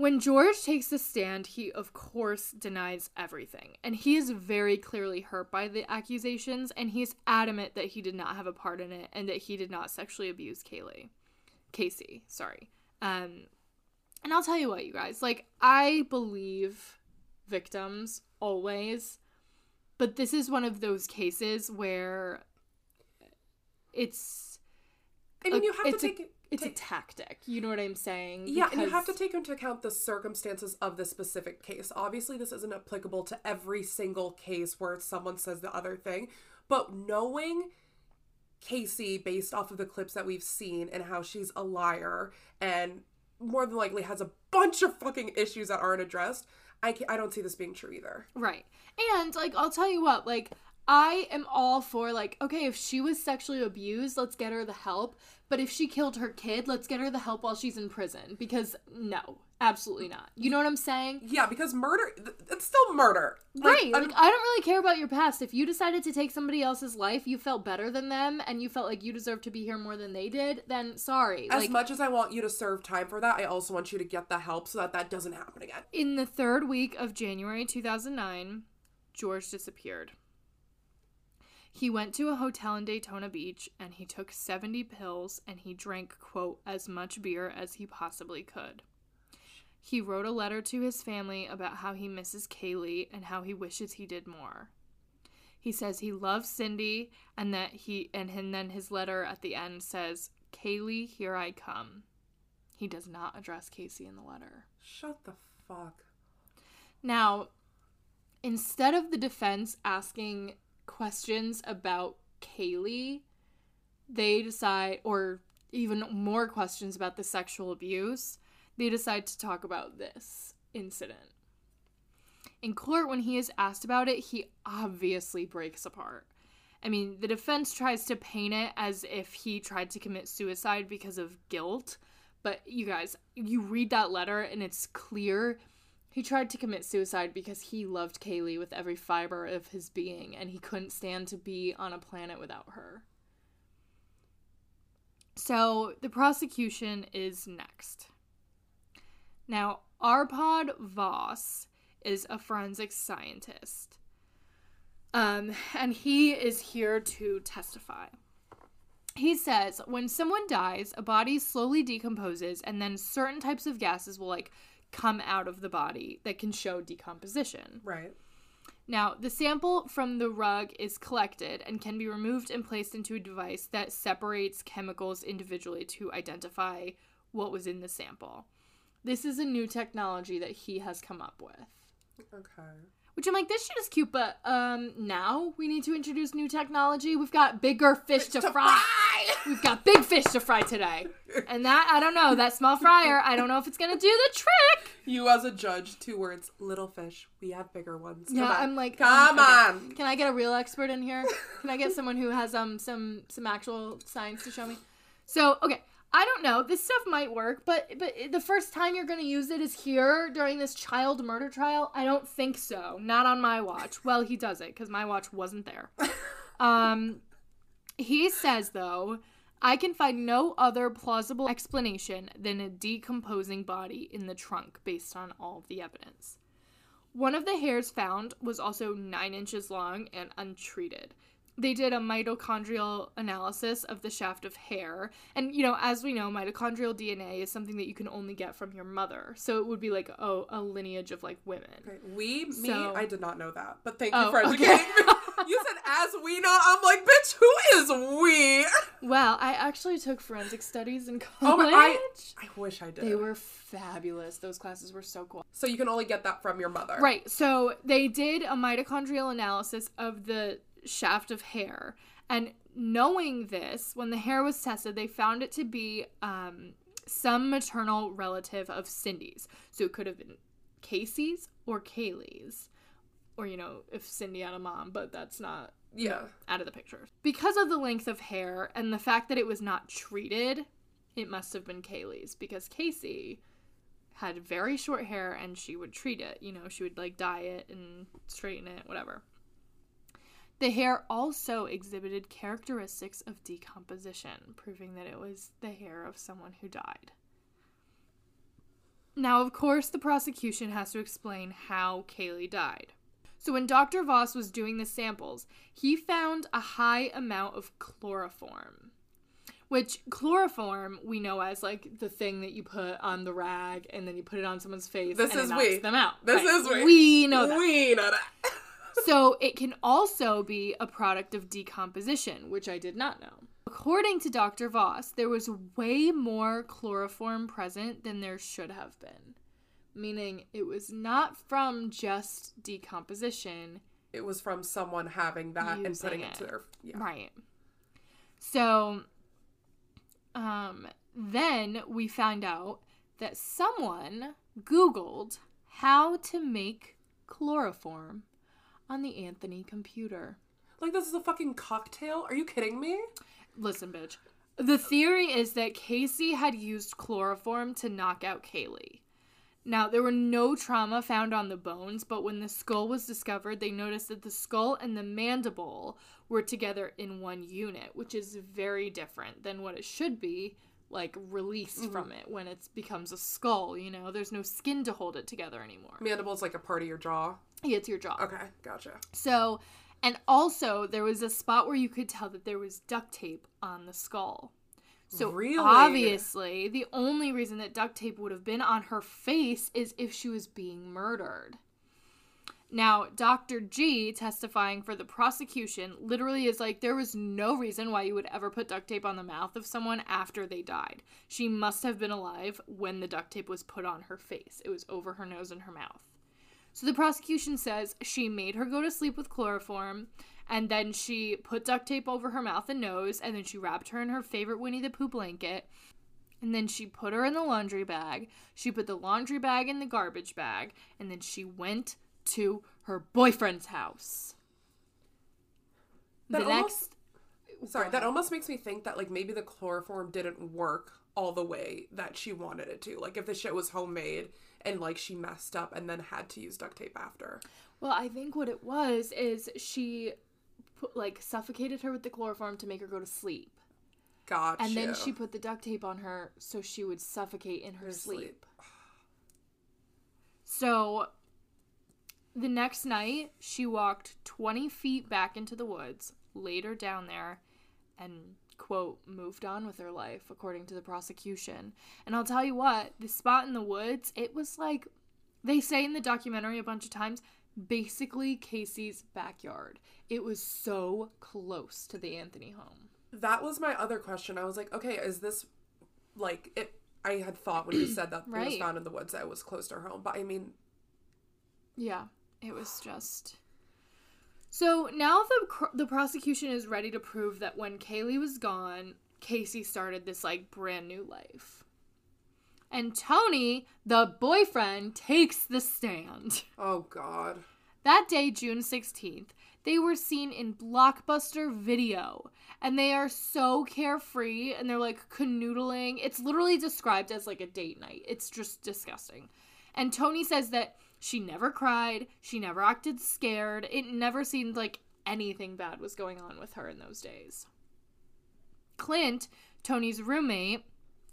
When George takes the stand, he of course denies everything, and he is very clearly hurt by the accusations, and he's adamant that he did not have a part in it and that he did not sexually abuse Caylee. Casey, sorry. Um, and I'll tell you what, you guys, like, I believe victims always, but this is one of those cases where it's. I mean, a- you have to it's a- take It's a tactic. You know what I'm saying? Yeah, and you have to take into account the circumstances of the specific case. Obviously, this isn't applicable to every single case where someone says the other thing, but knowing Casey based off of the clips that we've seen and how she's a liar and more than likely has a bunch of fucking issues that aren't addressed, I, I don't see this being true either. Right. And like I'll tell you what, like I am all for like okay, if she was sexually abused, let's get her the help. But if she killed her kid, let's get her the help while she's in prison because no, absolutely not. You know what I'm saying? Yeah, because murder, it's still murder. Like, right. Like I don't really care about your past. If you decided to take somebody else's life, you felt better than them and you felt like you deserved to be here more than they did, then sorry. as like much as I want you to serve time for that, I also want you to get the help so that that doesn't happen again. In the third week of January 2009, George disappeared. He went to a hotel in Daytona Beach and he took 70 pills and he drank, quote, as much beer as he possibly could. He wrote a letter to his family about how he misses Caylee and how he wishes he did more. He says he loves Cindy and that he and, and then his letter at the end says, "Caylee, here I come." He does not address Casey in the letter. Shut the fuck. Now, instead of the defense asking questions about Caylee, they decide, or even more questions about the sexual abuse, they decide to talk about this incident. In court, when he is asked about it, he obviously breaks apart. I mean, the defense tries to paint it as if he tried to commit suicide because of guilt, but you guys, you read that letter and it's clear he tried to commit suicide because he loved Caylee with every fiber of his being and he couldn't stand to be on a planet without her. So the prosecution is next. Now, Arpad Vass is a forensic scientist. Um, and he is here to testify. He says when someone dies, a body slowly decomposes, and then certain types of gases will like come out of the body that can show decomposition. Right. Now, the sample from the rug is collected and can be removed and placed into a device that separates chemicals individually to identify what was in the sample. This is a new technology that he has come up with. Okay. Which I'm like, this shit is cute, but um, now we need to introduce new technology. We've got bigger fish to, fry. <laughs> We've got big fish to fry today. And that, I don't know, that small fryer, I don't know if it's gonna do the trick. You as a judge, two words, little fish. We have bigger ones. Come Yeah, on. I'm like, come okay. on. Can I get a real expert in here? Can I get someone who has um some some actual science to show me? So okay, I don't know. This stuff might work, but but the first time you're gonna use it is here during this child murder trial. I don't think so. Not on my watch. <laughs> Well, he does it because my watch wasn't there. <laughs> Um, he says though. I can find no other plausible explanation than a decomposing body in the trunk based on all of the evidence. One of the hairs found was also nine inches long and untreated. They did a mitochondrial analysis of the shaft of hair. And, you know, as we know, mitochondrial DNA is something that you can only get from your mother. So it would be like, oh, a lineage of like women. Okay, We, me, So- I did not know that, but thank you Oh, for okay. educating me. You said as we know. I'm like, bitch, who is we? Well, I actually took forensic studies in Oh, college. but I, I wish I did. They were fabulous. Those classes were so cool. So you can only get that from your mother. Right. So they did a mitochondrial analysis of the shaft of hair. And knowing this, when the hair was tested, they found it to be um, some maternal relative of Cindy's. So it could have been Casey's or Caylee's. Or, you know, if Cindy had a mom, but that's not Yeah. out of the picture. Because of the length of hair and the fact that it was not treated, it must have been Caylee's because Casey had very short hair and she would treat it. You know, she would like dye it and straighten it, whatever. The hair also exhibited characteristics of decomposition, proving that it was the hair of someone who died. Now, of course, the prosecution has to explain how Caylee died. So, when Dr. Vass was doing the samples, he found a high amount of chloroform, which chloroform we know as like the thing that you put on the rag and then you put it on someone's face This and is it knocks we. them out. This Right. is we. We know that. We know that. So it can also be a product of decomposition, which I did not know. According to Dr. Vass, there was way more chloroform present than there should have been, meaning it was not from just decomposition. It was from someone having that and putting it, it. to their. Yeah. Right. So, um, then we found out that someone Googled how to make chloroform on the Anthony computer. Like, this is a fucking cocktail? Are you kidding me? Listen, bitch. The theory is that Casey had used chloroform to knock out Caylee. Now, there were no trauma found on the bones, but when the skull was discovered, they noticed that the skull and the mandible were together in one unit, which is very different than what it should be, like released mm-hmm. from it when it becomes a skull, you know? There's no skin to hold it together anymore. Mandible's like a part of your jaw. It's your jaw. Okay, gotcha. So, and also there was a spot where you could tell that there was duct tape on the skull. So Really? obviously, the only reason that duct tape would have been on her face is if she was being murdered. Now, Dr. G, testifying for the prosecution, literally is like, there was no reason why you would ever put duct tape on the mouth of someone after they died. She must have been alive when the duct tape was put on her face. It was over her nose and her mouth. So the prosecution says she made her go to sleep with chloroform, and then she put duct tape over her mouth and nose, and then she wrapped her in her favorite Winnie the Pooh blanket, and then she put her in the laundry bag. She put the laundry bag in the garbage bag, and then she went to her boyfriend's house. That the almost- next Sorry, that almost makes me think that like maybe the chloroform didn't work all the way that she wanted it to. Like if the shit was homemade and like she messed up and then had to use duct tape after. Well, I think what it was is she put, like suffocated her with the chloroform to make her go to sleep. Gotcha. And then she put the duct tape on her so she would suffocate in her Her sleep. sleep. So the next night, she walked 20 feet back into the woods, laid her down there, and, quote, moved on with her life, according to the prosecution. And I'll tell you what, the spot in the woods, it was like, they say in the documentary a bunch of times, basically Casey's backyard. It was so close to the Anthony home. That was my other question. I was like, okay, is this like it? I had thought when you said that <clears throat> it was Right. found in the woods that it was close to her home, but I mean, Yeah, it was just. So now the the prosecution is ready to prove that when Caylee was gone, Casey started this like brand new life. And Tony, the boyfriend, takes the stand. <laughs> oh god, That day, June 16th, they were seen in Blockbuster Video. And they are so carefree and they're like canoodling. It's literally described as like a date night. It's just disgusting. And Tony says that she never cried, she never acted scared. It never seemed like anything bad was going on with her in those days. Clint, Tony's roommate,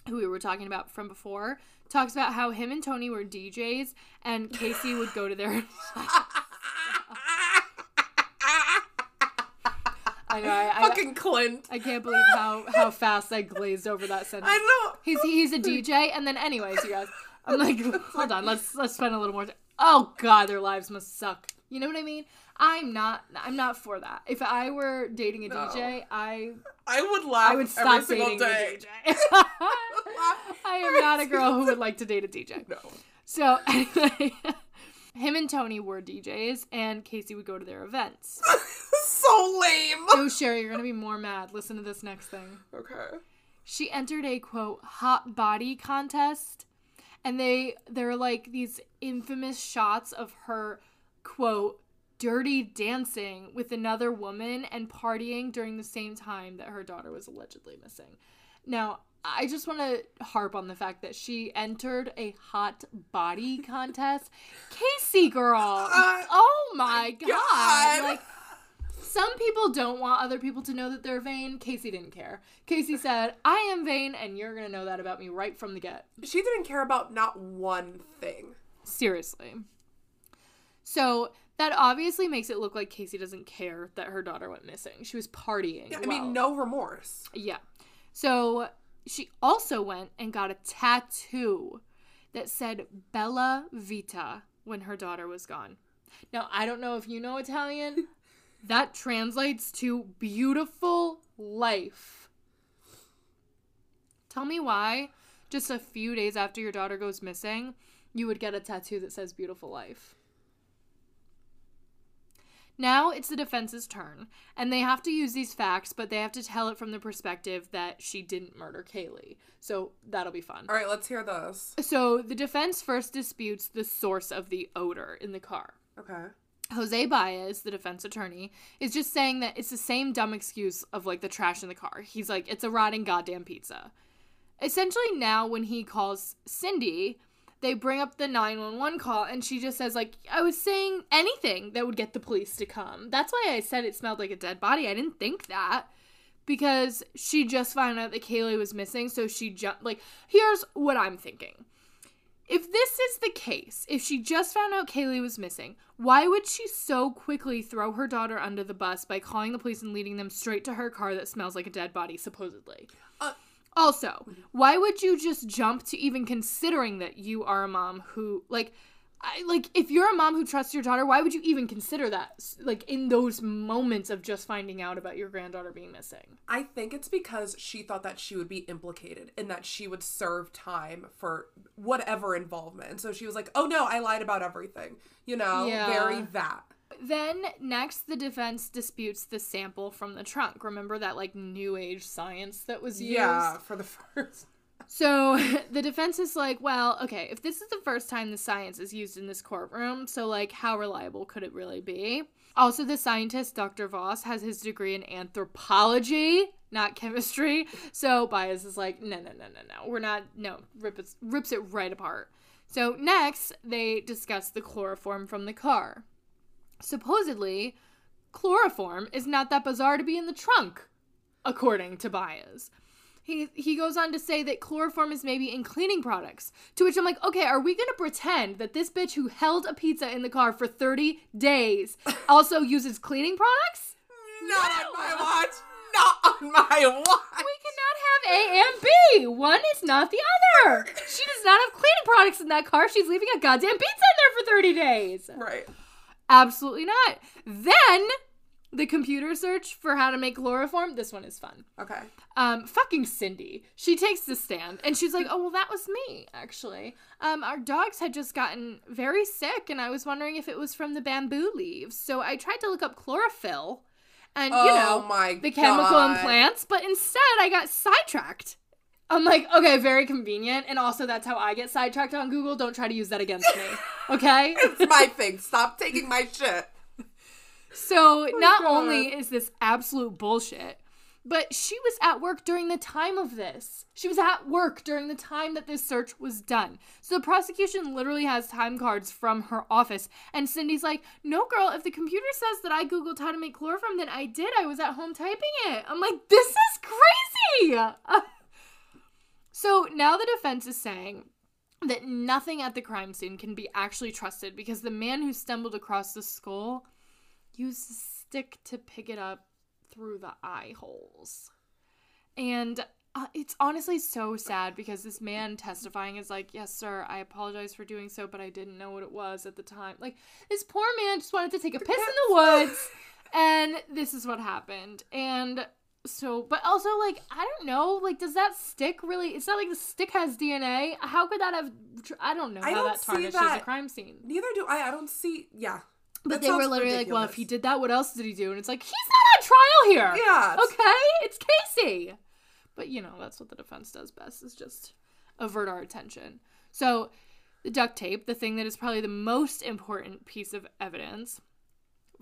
who we were talking about from before, talks about how him and Tony were DJs and Casey would go to their <laughs> I know. I, I, fucking Clint. I can't believe how how fast I glazed over that sentence. I know. He's he's a DJ, and then anyways, you guys, I'm like, <laughs> hold on, let's let's spend a little more time. Oh God, their lives must suck. You know what I mean? I'm not I'm not for that. If I were dating a DJ, I I would laugh I would every stop single dating day. a DJ. <laughs> <laughs> I am not a girl who would like to date a DJ. No. So <laughs> anyway, him and Tony were DJs, and Casey would go to their events. so lame. Oh, Sherry, you're gonna be more mad. Listen to this next thing. Okay. she entered a quote hot body contest and they they're like these infamous shots of her quote dirty dancing with another woman and partying during the same time that her daughter was allegedly missing now I just want to harp on the fact that she entered a hot body <laughs> contest. Casey girl. Uh, oh my god. God. Like some people don't want other people to know that they're vain. Casey didn't care. Casey <laughs> said, "I am vain and you're going to know that about me right from the get." She didn't care about not one thing. Seriously. So that obviously makes it look like Casey doesn't care that her daughter went missing. She was partying. Yeah, I mean, no remorse. Yeah. So she also went and got a tattoo that said Bella Vita when her daughter was gone. Now, I don't know if you know Italian. <laughs> that translates to beautiful life. Tell me why, just a few days after your daughter goes missing, you would get a tattoo that says beautiful life. Now it's the defense's turn, and they have to use these facts, but they have to tell it from the perspective that she didn't murder Caylee. So that'll be fun. All right, let's hear this. So the defense first disputes the source of the odor in the car. Okay. Jose Baez, the defense attorney, is just saying that it's the same dumb excuse of like the trash in the car. He's like, it's a rotting goddamn pizza. Essentially, now when he calls Cindy, they bring up the 911 call and she just says like i was saying anything that would get the police to come. That's why i said it smelled like a dead body. I didn't think that because she just found out that caylee was missing so she jumped like here's what i'm thinking. If this is the case if she just found out caylee was missing why would she so quickly throw her daughter under the bus by calling the police and leading them straight to her car that smells like a dead body supposedly also, why would you just jump to even considering that you are a mom who like I, like if you're a mom who trusts your daughter, why would you even consider that like in those moments of just finding out about your granddaughter being missing? I think it's because she thought that she would be implicated and that she would serve time for whatever involvement. And so she was like, oh no, I lied about everything. You know, Yeah. very that. Then next the defense disputes the sample from the trunk. Remember that like new age science that was used? Yeah, for the <laughs> first. So <laughs> the defense is like, well, okay, if this is the first time the science is used in this courtroom, so like how reliable could it really be? Also, the scientist, Dr. Vass, has his degree in anthropology, not chemistry. <laughs> So Baez is like, no, no, no, no, no. We're not, no, rip it, rips it right apart. So next, they discuss the chloroform from the car. Supposedly, chloroform is not that bizarre to be in the trunk, according to Baez. He, he goes on to say that chloroform is maybe in cleaning products. To which I'm like, okay, are we gonna pretend that this bitch who held a pizza in the car for 30 days <laughs> also uses cleaning products? Not on my watch. Not on my watch. We cannot have A and B. One is not the other. She does not have cleaning products in that car. She's leaving a goddamn pizza in there for 30 days. Right. Absolutely not. Then the computer search for how to make chloroform. This one is fun. Okay. Um, fucking Cindy. She takes the stand and she's like, "Oh well, that was me actually. Um, our dogs had just gotten very sick, and I was wondering if it was from the bamboo leaves. So I tried to look up chlorophyll, and you Oh know my the chemical God. in plants, but instead I got sidetracked." I'm like, okay, very convenient, and also that's how I get sidetracked on Google. Don't try to use that against me, <laughs> okay? It's my thing. Stop taking my shit. So oh not God. only is this absolute bullshit, but she was at work during the time of this. She was at work during the time that this search was done. So the prosecution literally has time cards from her office. And Cindy's like, no, girl, if the computer says that I Googled how to make chloroform, then I did. I was at home typing it. I'm like, this is crazy. <laughs> so now the defense is saying that nothing at the crime scene can be actually trusted because the man who stumbled across the skull used a stick to pick it up through the eye holes. And uh, it's honestly so sad because this man testifying is like, Yes, sir, I apologize for doing so, but I didn't know what it was at the time. Like, this poor man just wanted to take a piss in the woods, <laughs> and this is what happened. And so, but also, like, I don't know, like, does that stick really? It's not like the stick has DNA. How could that have? I don't know I how don't that see tarnishes a that. crime scene. Neither do I. I don't see. Yeah. But they were literally like, well, if he did that, what else did he do? And it's like, he's not on trial here. Yeah. Okay? It's Casey. But, you know, that's what the defense does best is just avert our attention. So, the duct tape, the thing that is probably the most important piece of evidence,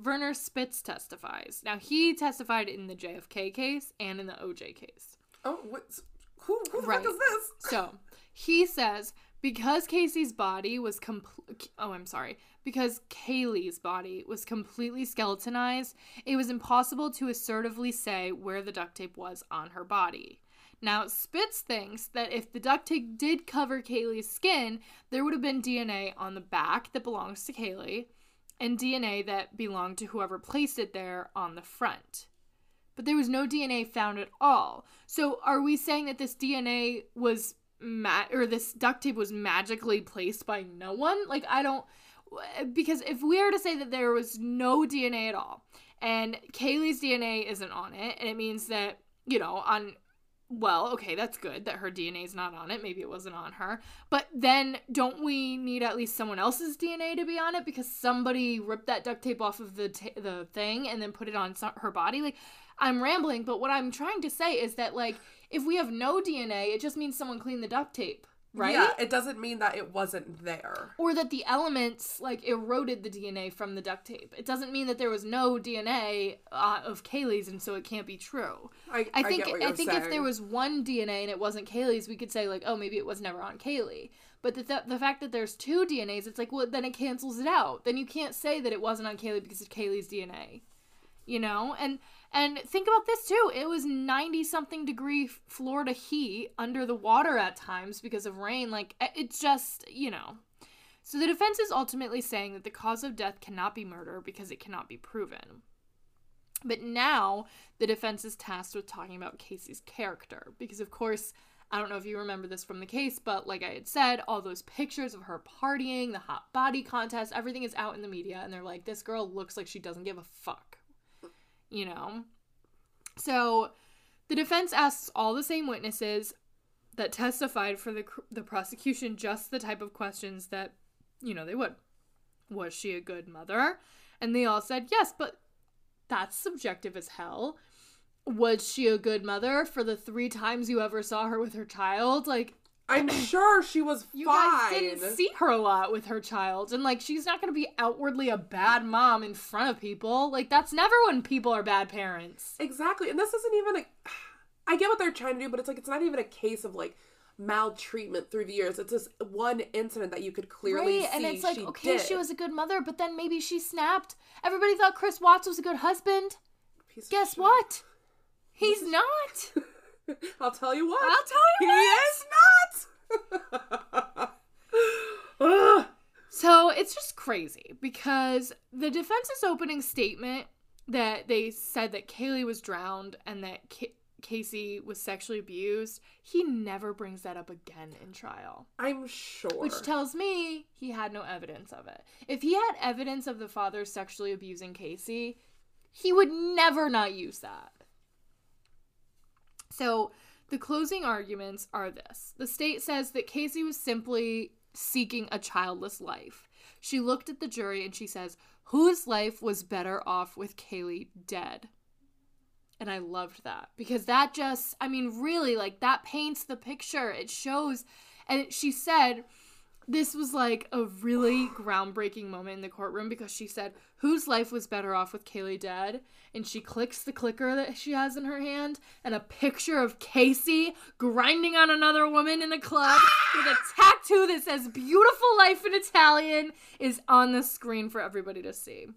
Werner Spitz testifies. Now, he testified in the JFK case and in the OJ case. Oh, what's who, who the Right. fuck is this? <laughs> So he says because Casey's body was complete. Oh, I'm sorry. Because Caylee's body was completely skeletonized, it was impossible to assertively say where the duct tape was on her body. Now, Spitz thinks that if the duct tape did cover Caylee's skin, there would have been DNA on the back that belongs to Caylee and DNA that belonged to whoever placed it there on the front but there was no DNA found at all. So are we saying that this DNA was ma- or this duct tape was magically placed by no one? Like I don't because if we are to say that there was no DNA at all and Caylee's DNA isn't on it and it means that, you know, on well, okay, that's good that her DNA is not on it. Maybe it wasn't on her. But then don't we need at least someone else's DNA to be on it because somebody ripped that duct tape off of the ta the thing and then put it on her body? Like I'm rambling, but what I'm trying to say is that like if we have no DNA, it just means someone cleaned the duct tape, right? Yeah, it doesn't mean that it wasn't there. Or that the elements like eroded the DNA from the duct tape. It doesn't mean that there was no DNA uh, of Caylee's, and so it can't be true. I, I think I you're think if there was one DNA and it wasn't Caylee's, we could say like, oh, maybe it was never on Caylee. But the, th- the fact that there's two DNAs, it's like, well, then it cancels it out. Then you can't say that it wasn't on Caylee because of Caylee's DNA. You know, and and think about this too. It was 90 something degree Florida heat under the water at times because of rain. Like eh, it's just, you know. So the defense is ultimately saying that the cause of death cannot be murder because it cannot be proven. But now the defense is tasked with talking about Casey's character because of course I don't know if you remember this from the case, but like I had said, all those pictures of her partying, the hot body contest, everything is out in the media and they're like this girl looks like she doesn't give a fuck. You know. So the defense asks all the same witnesses that testified for the the prosecution just the type of questions that you know they would. Was she a good mother? And they all said yes, but that's subjective as hell. Was she a good mother for the three times you ever saw her with her child? Like I'm <clears throat> sure she was you fine. guys didn't see her a lot with her child, and like she's not gonna be outwardly a bad mom in front of people. Like that's never when people are bad parents. Exactly. And this isn't even a <sighs> I get what they're trying to do, but it's like it's not even a case of like maltreatment through the years. It's just one incident that you could clearly Right, see. and it's like, she okay, did. she was a good mother, but then maybe she snapped. Everybody thought Chris Watts was a good husband. Piece Guess what? He's not. <laughs> I'll tell you what. I'll tell you he what. is not. <laughs> So it's just crazy because the defense's opening statement that they said that Caylee was drowned and that Ca Casey was sexually abused, he never brings that up again in trial. I'm sure. Which tells me he had no evidence of it. If he had evidence of the father sexually abusing Casey, he would never not use that. So, the closing arguments are this the state says that Casey was simply seeking a childless life. She looked at the jury and she says, Whose life was better off with Caylee dead? And I loved that because that just, I mean, really, like, that paints the picture. It shows. And she said, this was like a really groundbreaking moment in the courtroom because she said, Whose life was better off with Caylee dead? And she clicks the clicker that she has in her hand, and a picture of Casey grinding on another woman in the club with a tattoo that says Beautiful Life in Italian is on the screen for everybody to see.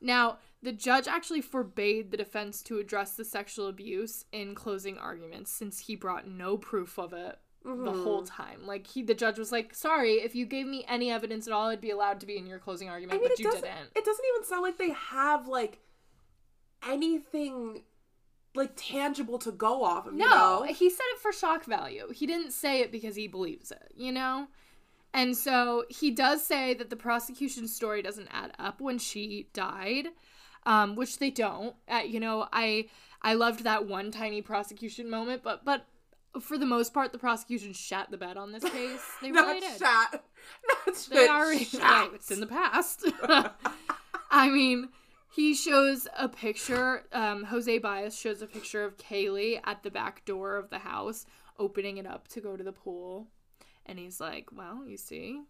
Now, the judge actually forbade the defense to address the sexual abuse in closing arguments since he brought no proof of it the whole time. Like he the judge was like, "Sorry, if you gave me any evidence at all, I'd be allowed to be in your closing argument, I mean, but you didn't." It doesn't even sound like they have like anything like tangible to go off of. No, you know? he said it for shock value. He didn't say it because he believes it, you know? And so he does say that the prosecution's story doesn't add up when she died, um, which they don't. Uh, you know, I I loved that one tiny prosecution moment, but but for the most part, the prosecution shat the bed on this case. They <laughs> Not really did. shat. <laughs> Not They shit, already shat. it's in the past. <laughs> I mean, he shows a picture. Um, Jose Baez shows a picture of Caylee at the back door of the house, opening it up to go to the pool, and he's like, "Well, you see,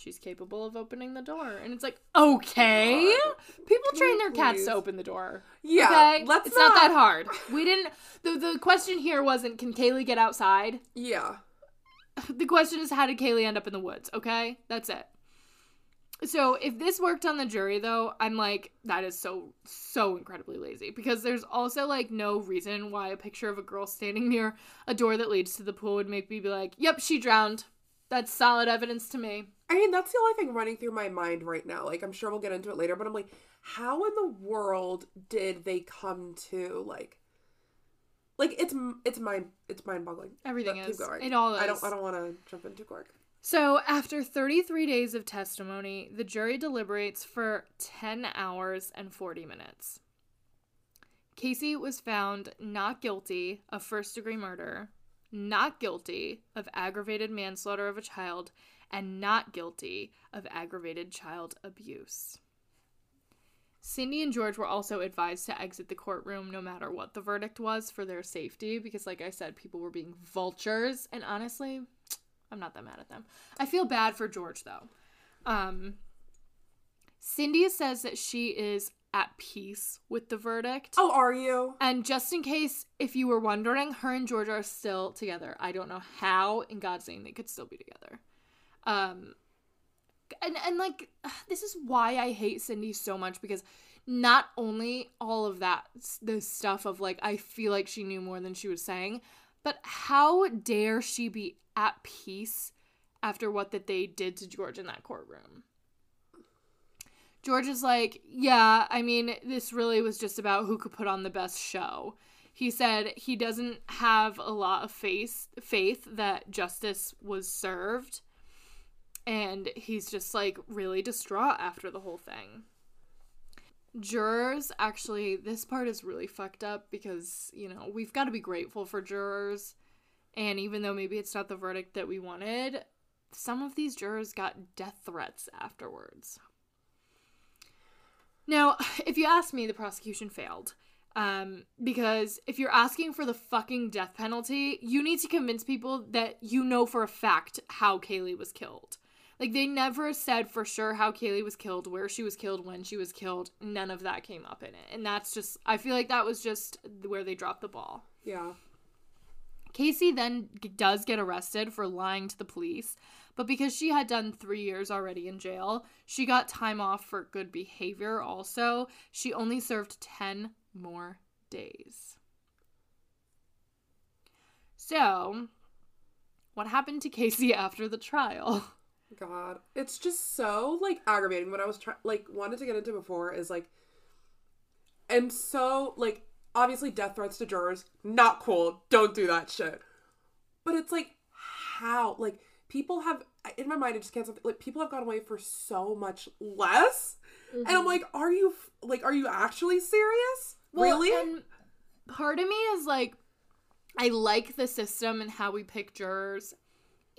she's capable of opening the door. And it's like, okay. People train their cats to open the door. Yeah, Okay? let's it's not, that hard. We didn't the the question here wasn't can Caylee get outside? Yeah. <laughs> The question is how did Caylee end up in the woods, okay? That's it. So if this worked on the jury though, I'm like, that is so so incredibly lazy. Because there's also like no reason why a picture of a girl standing near a door that leads to the pool would make me be like, Yep, she drowned. That's solid evidence to me. I mean, that's the only thing running through my mind right now. Like, I'm sure we'll get into it later, but I'm like, how in the world did they come to like, like it's it's mind it's mind boggling. Everything Keep is. going. It all is. I don't I don't want to jump in too quick. So, after 33 days of testimony, the jury deliberates for 10 hours and 40 minutes. Casey was found not guilty of first degree murder, not guilty of aggravated manslaughter of a child, and not guilty of aggravated child abuse. Cindy and George were also advised to exit the courtroom no matter what the verdict was for their safety because, like I said, people were being vultures. And honestly, I'm not that mad at them. I feel bad for George though. Um, Cindy says that she is at peace with the verdict. Oh, are you? And just in case if you were wondering, her and George are still together. I don't know how in God's name they could still be together. Um and and like <sighs> this is why I hate Cindy so much because not only all of that the stuff of like I feel like she knew more than she was saying, but how dare she be at peace after what that they did to George in that courtroom? George is like, yeah, I mean, this really was just about who could put on the best show. He said he doesn't have a lot of faith faith that justice was served. And he's just like really distraught after the whole thing. Jurors, actually, this part is really fucked up because, you know, we've got to be grateful for jurors. And even though maybe it's not the verdict that we wanted, some of these jurors got death threats afterwards. Now, <sighs> if you ask me, the prosecution failed. Um, because if you're asking for the fucking death penalty, you need to convince people that you know for a fact how Caylee was killed. Like, they never said for sure how Caylee was killed, where she was killed, when she was killed. None of that came up in it. And that's just, I feel like that was just where they dropped the ball. Yeah. Casey then g- does get arrested for lying to the police, but because she had done three years already in jail, she got time off for good behavior also. She only served 10 more days. So, what happened to Casey <laughs> after the trial? God, it's just so like aggravating. What I was trying, like, wanted to get into before is like, and so like, obviously, death threats to jurors, not cool. Don't do that shit. But it's like, how? Like, people have in my mind, I just can't. Like, people have gone away for so much less, and I'm mm-hmm. like, are you like, are you actually serious? Well, really? And part of me is like, I like the system and how we pick jurors.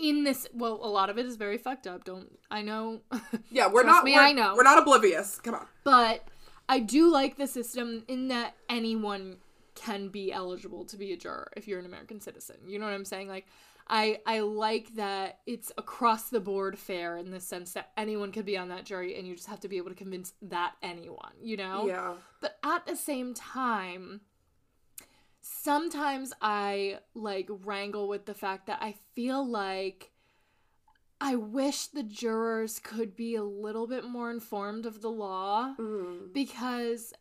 In this, well, a lot of it is very fucked up. Don't I know? <laughs> yeah, we're not. me, we're, I know. We're not oblivious. Come on. but I do like the system in that anyone can be eligible to be a juror if you're an American citizen. You know what I'm saying? Like I I like that it's across the board fair in the sense that anyone could be on that jury and you just have to be able to convince that anyone, you know? Yeah. But at the same time, sometimes I like wrangle with the fact that I feel like I wish the jurors could be a little bit more informed of the law Mm. because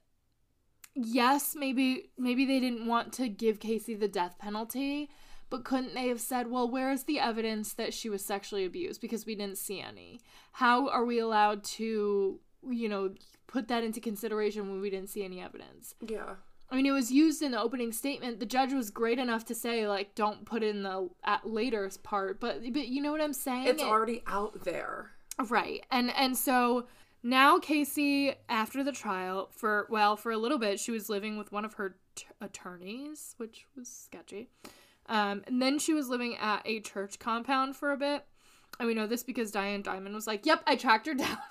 yes, maybe maybe they didn't want to give Casey the death penalty, but couldn't they have said, "Well, where is the evidence that she was sexually abused because we didn't see any? How are we allowed to, you know, put that into consideration when we didn't see any evidence?" Yeah. I mean, it was used in the opening statement. The judge was great enough to say, like, don't put in the at later part, but but you know what I'm saying? It's It- already out there. Right. And and so now Casey after the trial for well, for a little bit she was living with one of her t- attorneys, which was sketchy. Um and then she was living at a church compound for a bit. And we know this because Diane Dimond was like, "Yep, I tracked her down." <laughs>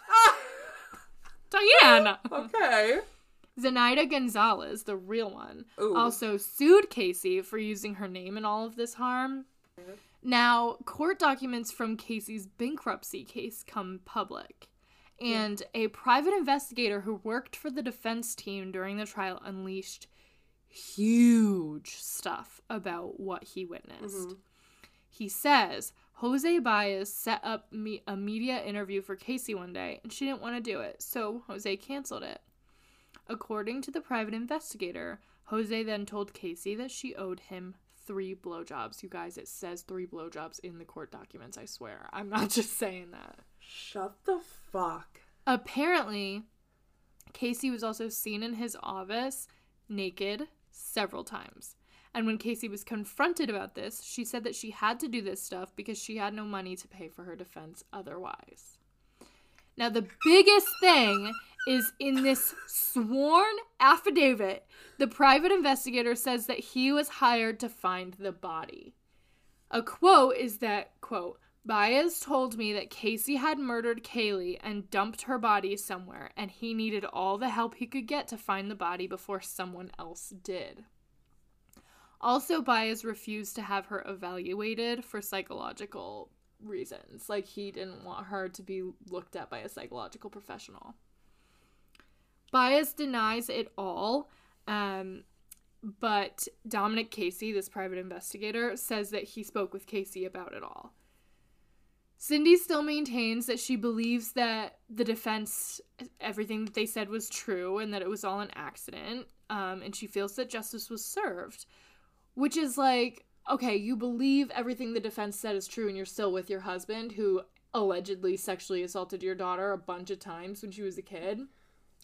<laughs> Diane. Okay. Zenaida Gonzalez, the real one, Ooh. also sued Casey for using her name in all of this harm. Now, court documents from Casey's bankruptcy case come public. And a private investigator who worked for the defense team during the trial unleashed huge stuff about what he witnessed. Mm-hmm. He says Jose Baez set up me- a media interview for Casey one day and she didn't want to do it, so Jose canceled it. According to the private investigator, Jose then told Casey that she owed him three blowjobs. You guys, it says three blowjobs in the court documents, I swear. I'm not <laughs> just saying that. Shut the fuck. Apparently, Casey was also seen in his office naked several times. And when Casey was confronted about this, she said that she had to do this stuff because she had no money to pay for her defense otherwise. Now, the biggest thing is in this sworn affidavit, the private investigator says that he was hired to find the body. A quote is that, quote, Baez told me that Casey had murdered Caylee and dumped her body somewhere, and he needed all the help he could get to find the body before someone else did. Also, Baez refused to have her evaluated for psychological reasons. Like, he didn't want her to be looked at by a psychological professional. Baez denies it all, um, but Dominic Casey, this private investigator, says that he spoke with Casey about it all. Cindy still maintains that she believes that the defense, everything that they said was true and that it was all an accident, um, and she feels that justice was served. Which is like, okay, you believe everything the defense said is true and you're still with your husband who allegedly sexually assaulted your daughter a bunch of times when she was a kid.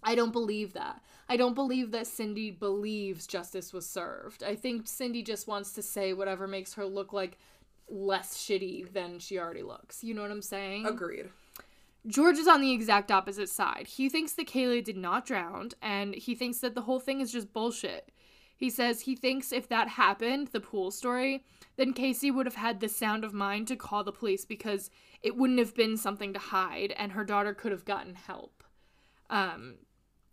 I don't believe that. I don't believe that Cindy believes justice was served. I think Cindy just wants to say whatever makes her look like less shitty than she already looks. You know what I'm saying? Agreed. George is on the exact opposite side. He thinks that Caylee did not drown, and he thinks that the whole thing is just bullshit. He says he thinks if that happened, the pool story, then Casey would have had the sound of mind to call the police because it wouldn't have been something to hide, and her daughter could have gotten help. Um,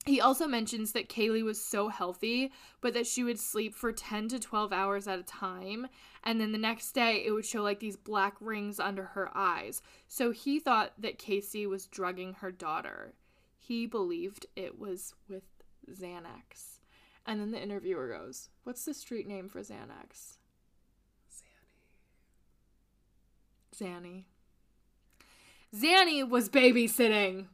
he also mentions that Caylee was so healthy, but that she would sleep for 10 to 12 hours at a time. And then the next day, it would show like these black rings under her eyes. So he thought that Casey was drugging her daughter. He believed it was with Xanax. And then the interviewer goes, What's the street name for Xanax? Zanny. Zanny Zanny was babysitting.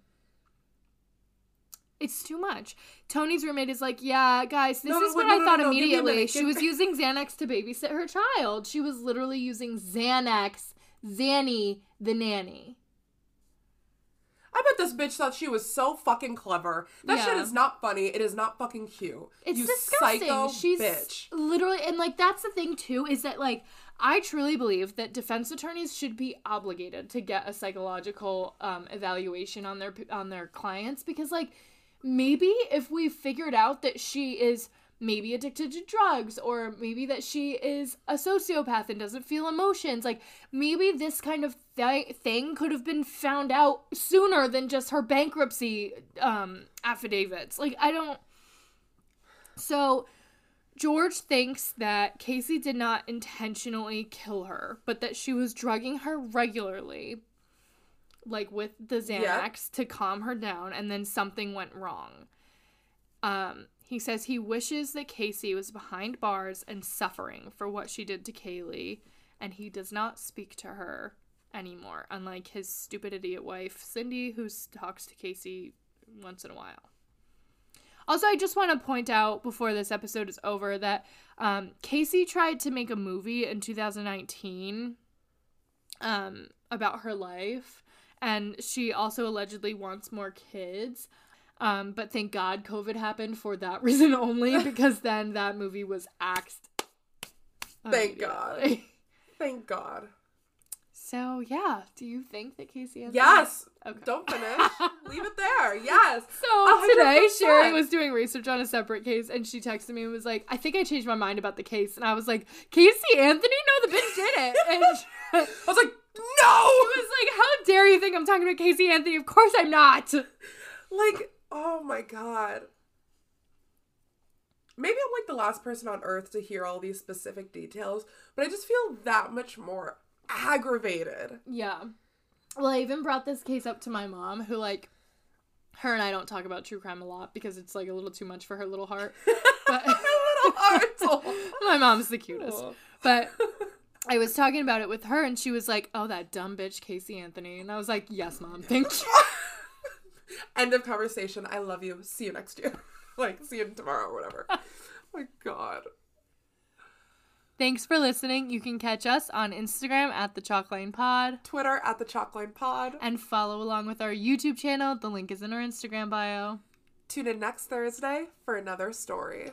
It's too much. Tony's roommate is like, yeah, guys, this No, no, is wait, what no, I no, thought no, give me a immediately. She was using Xanax to babysit her child. She was literally using Xanax, Zanny, the nanny. I bet this bitch thought she was so fucking clever. That shit is not funny. It is not fucking cute. It's you disgusting. psycho She's bitch. literally, and like that's the thing too is that like I truly believe that defense attorneys should be obligated to get a psychological um, evaluation on their on their clients because like maybe if we figured out that she is maybe addicted to drugs or maybe that she is a sociopath and doesn't feel emotions like maybe this kind of th- thing could have been found out sooner than just her bankruptcy um affidavits. Like i don't so George thinks that Casey did not intentionally kill her, but that she was drugging her regularly, like with the Xanax Yeah. to calm her down, and then something went wrong. Um, he says he wishes that Casey was behind bars and suffering for what she did to Caylee, and he does not speak to her anymore, unlike his stupid idiot wife, Cindy, who talks to Casey once in a while. Also, I just want to point out before this episode is over that um, Casey tried to make a movie in 2019 um, about her life, and she also allegedly wants more kids. Um, but thank God COVID happened for that <laughs> reason only, <laughs> because then that movie was axed. Thank God. <laughs> Thank God. So yeah, do you think that Casey has? Yes. Okay. Don't finish. Leave it there. Yes. So A today, Sherry was doing research on a separate case, and she texted me and was like, "I think I changed my mind about the case." And I was like, "Casey Anthony? No, the bitch did it." And I was like, she no. was like, "How dare you think I'm talking about Casey Anthony? Of course I'm not." Like, oh my god. Maybe I'm like the last person on earth to hear all these specific details, but I just feel that much more aggravated. Yeah. Well, I even brought this case up to my mom, who like her and I don't talk about true crime a lot because it's like a little too much for her little heart. But <laughs> <laughs> my mom's the cutest. But I was talking about it with her and she was like, "Oh, that dumb bitch Casey Anthony." And I was like, "Yes, mom. Thank you." <laughs> End of conversation. I love you. See you next year. <laughs> like, see you tomorrow or whatever. oh <laughs> my god. Thanks for listening. You can catch us on Instagram at the Chalkline Pod Twitter at the Chalkline Pod. and follow along with our YouTube channel. The link is in our Instagram bio. Tune in next Thursday for another story.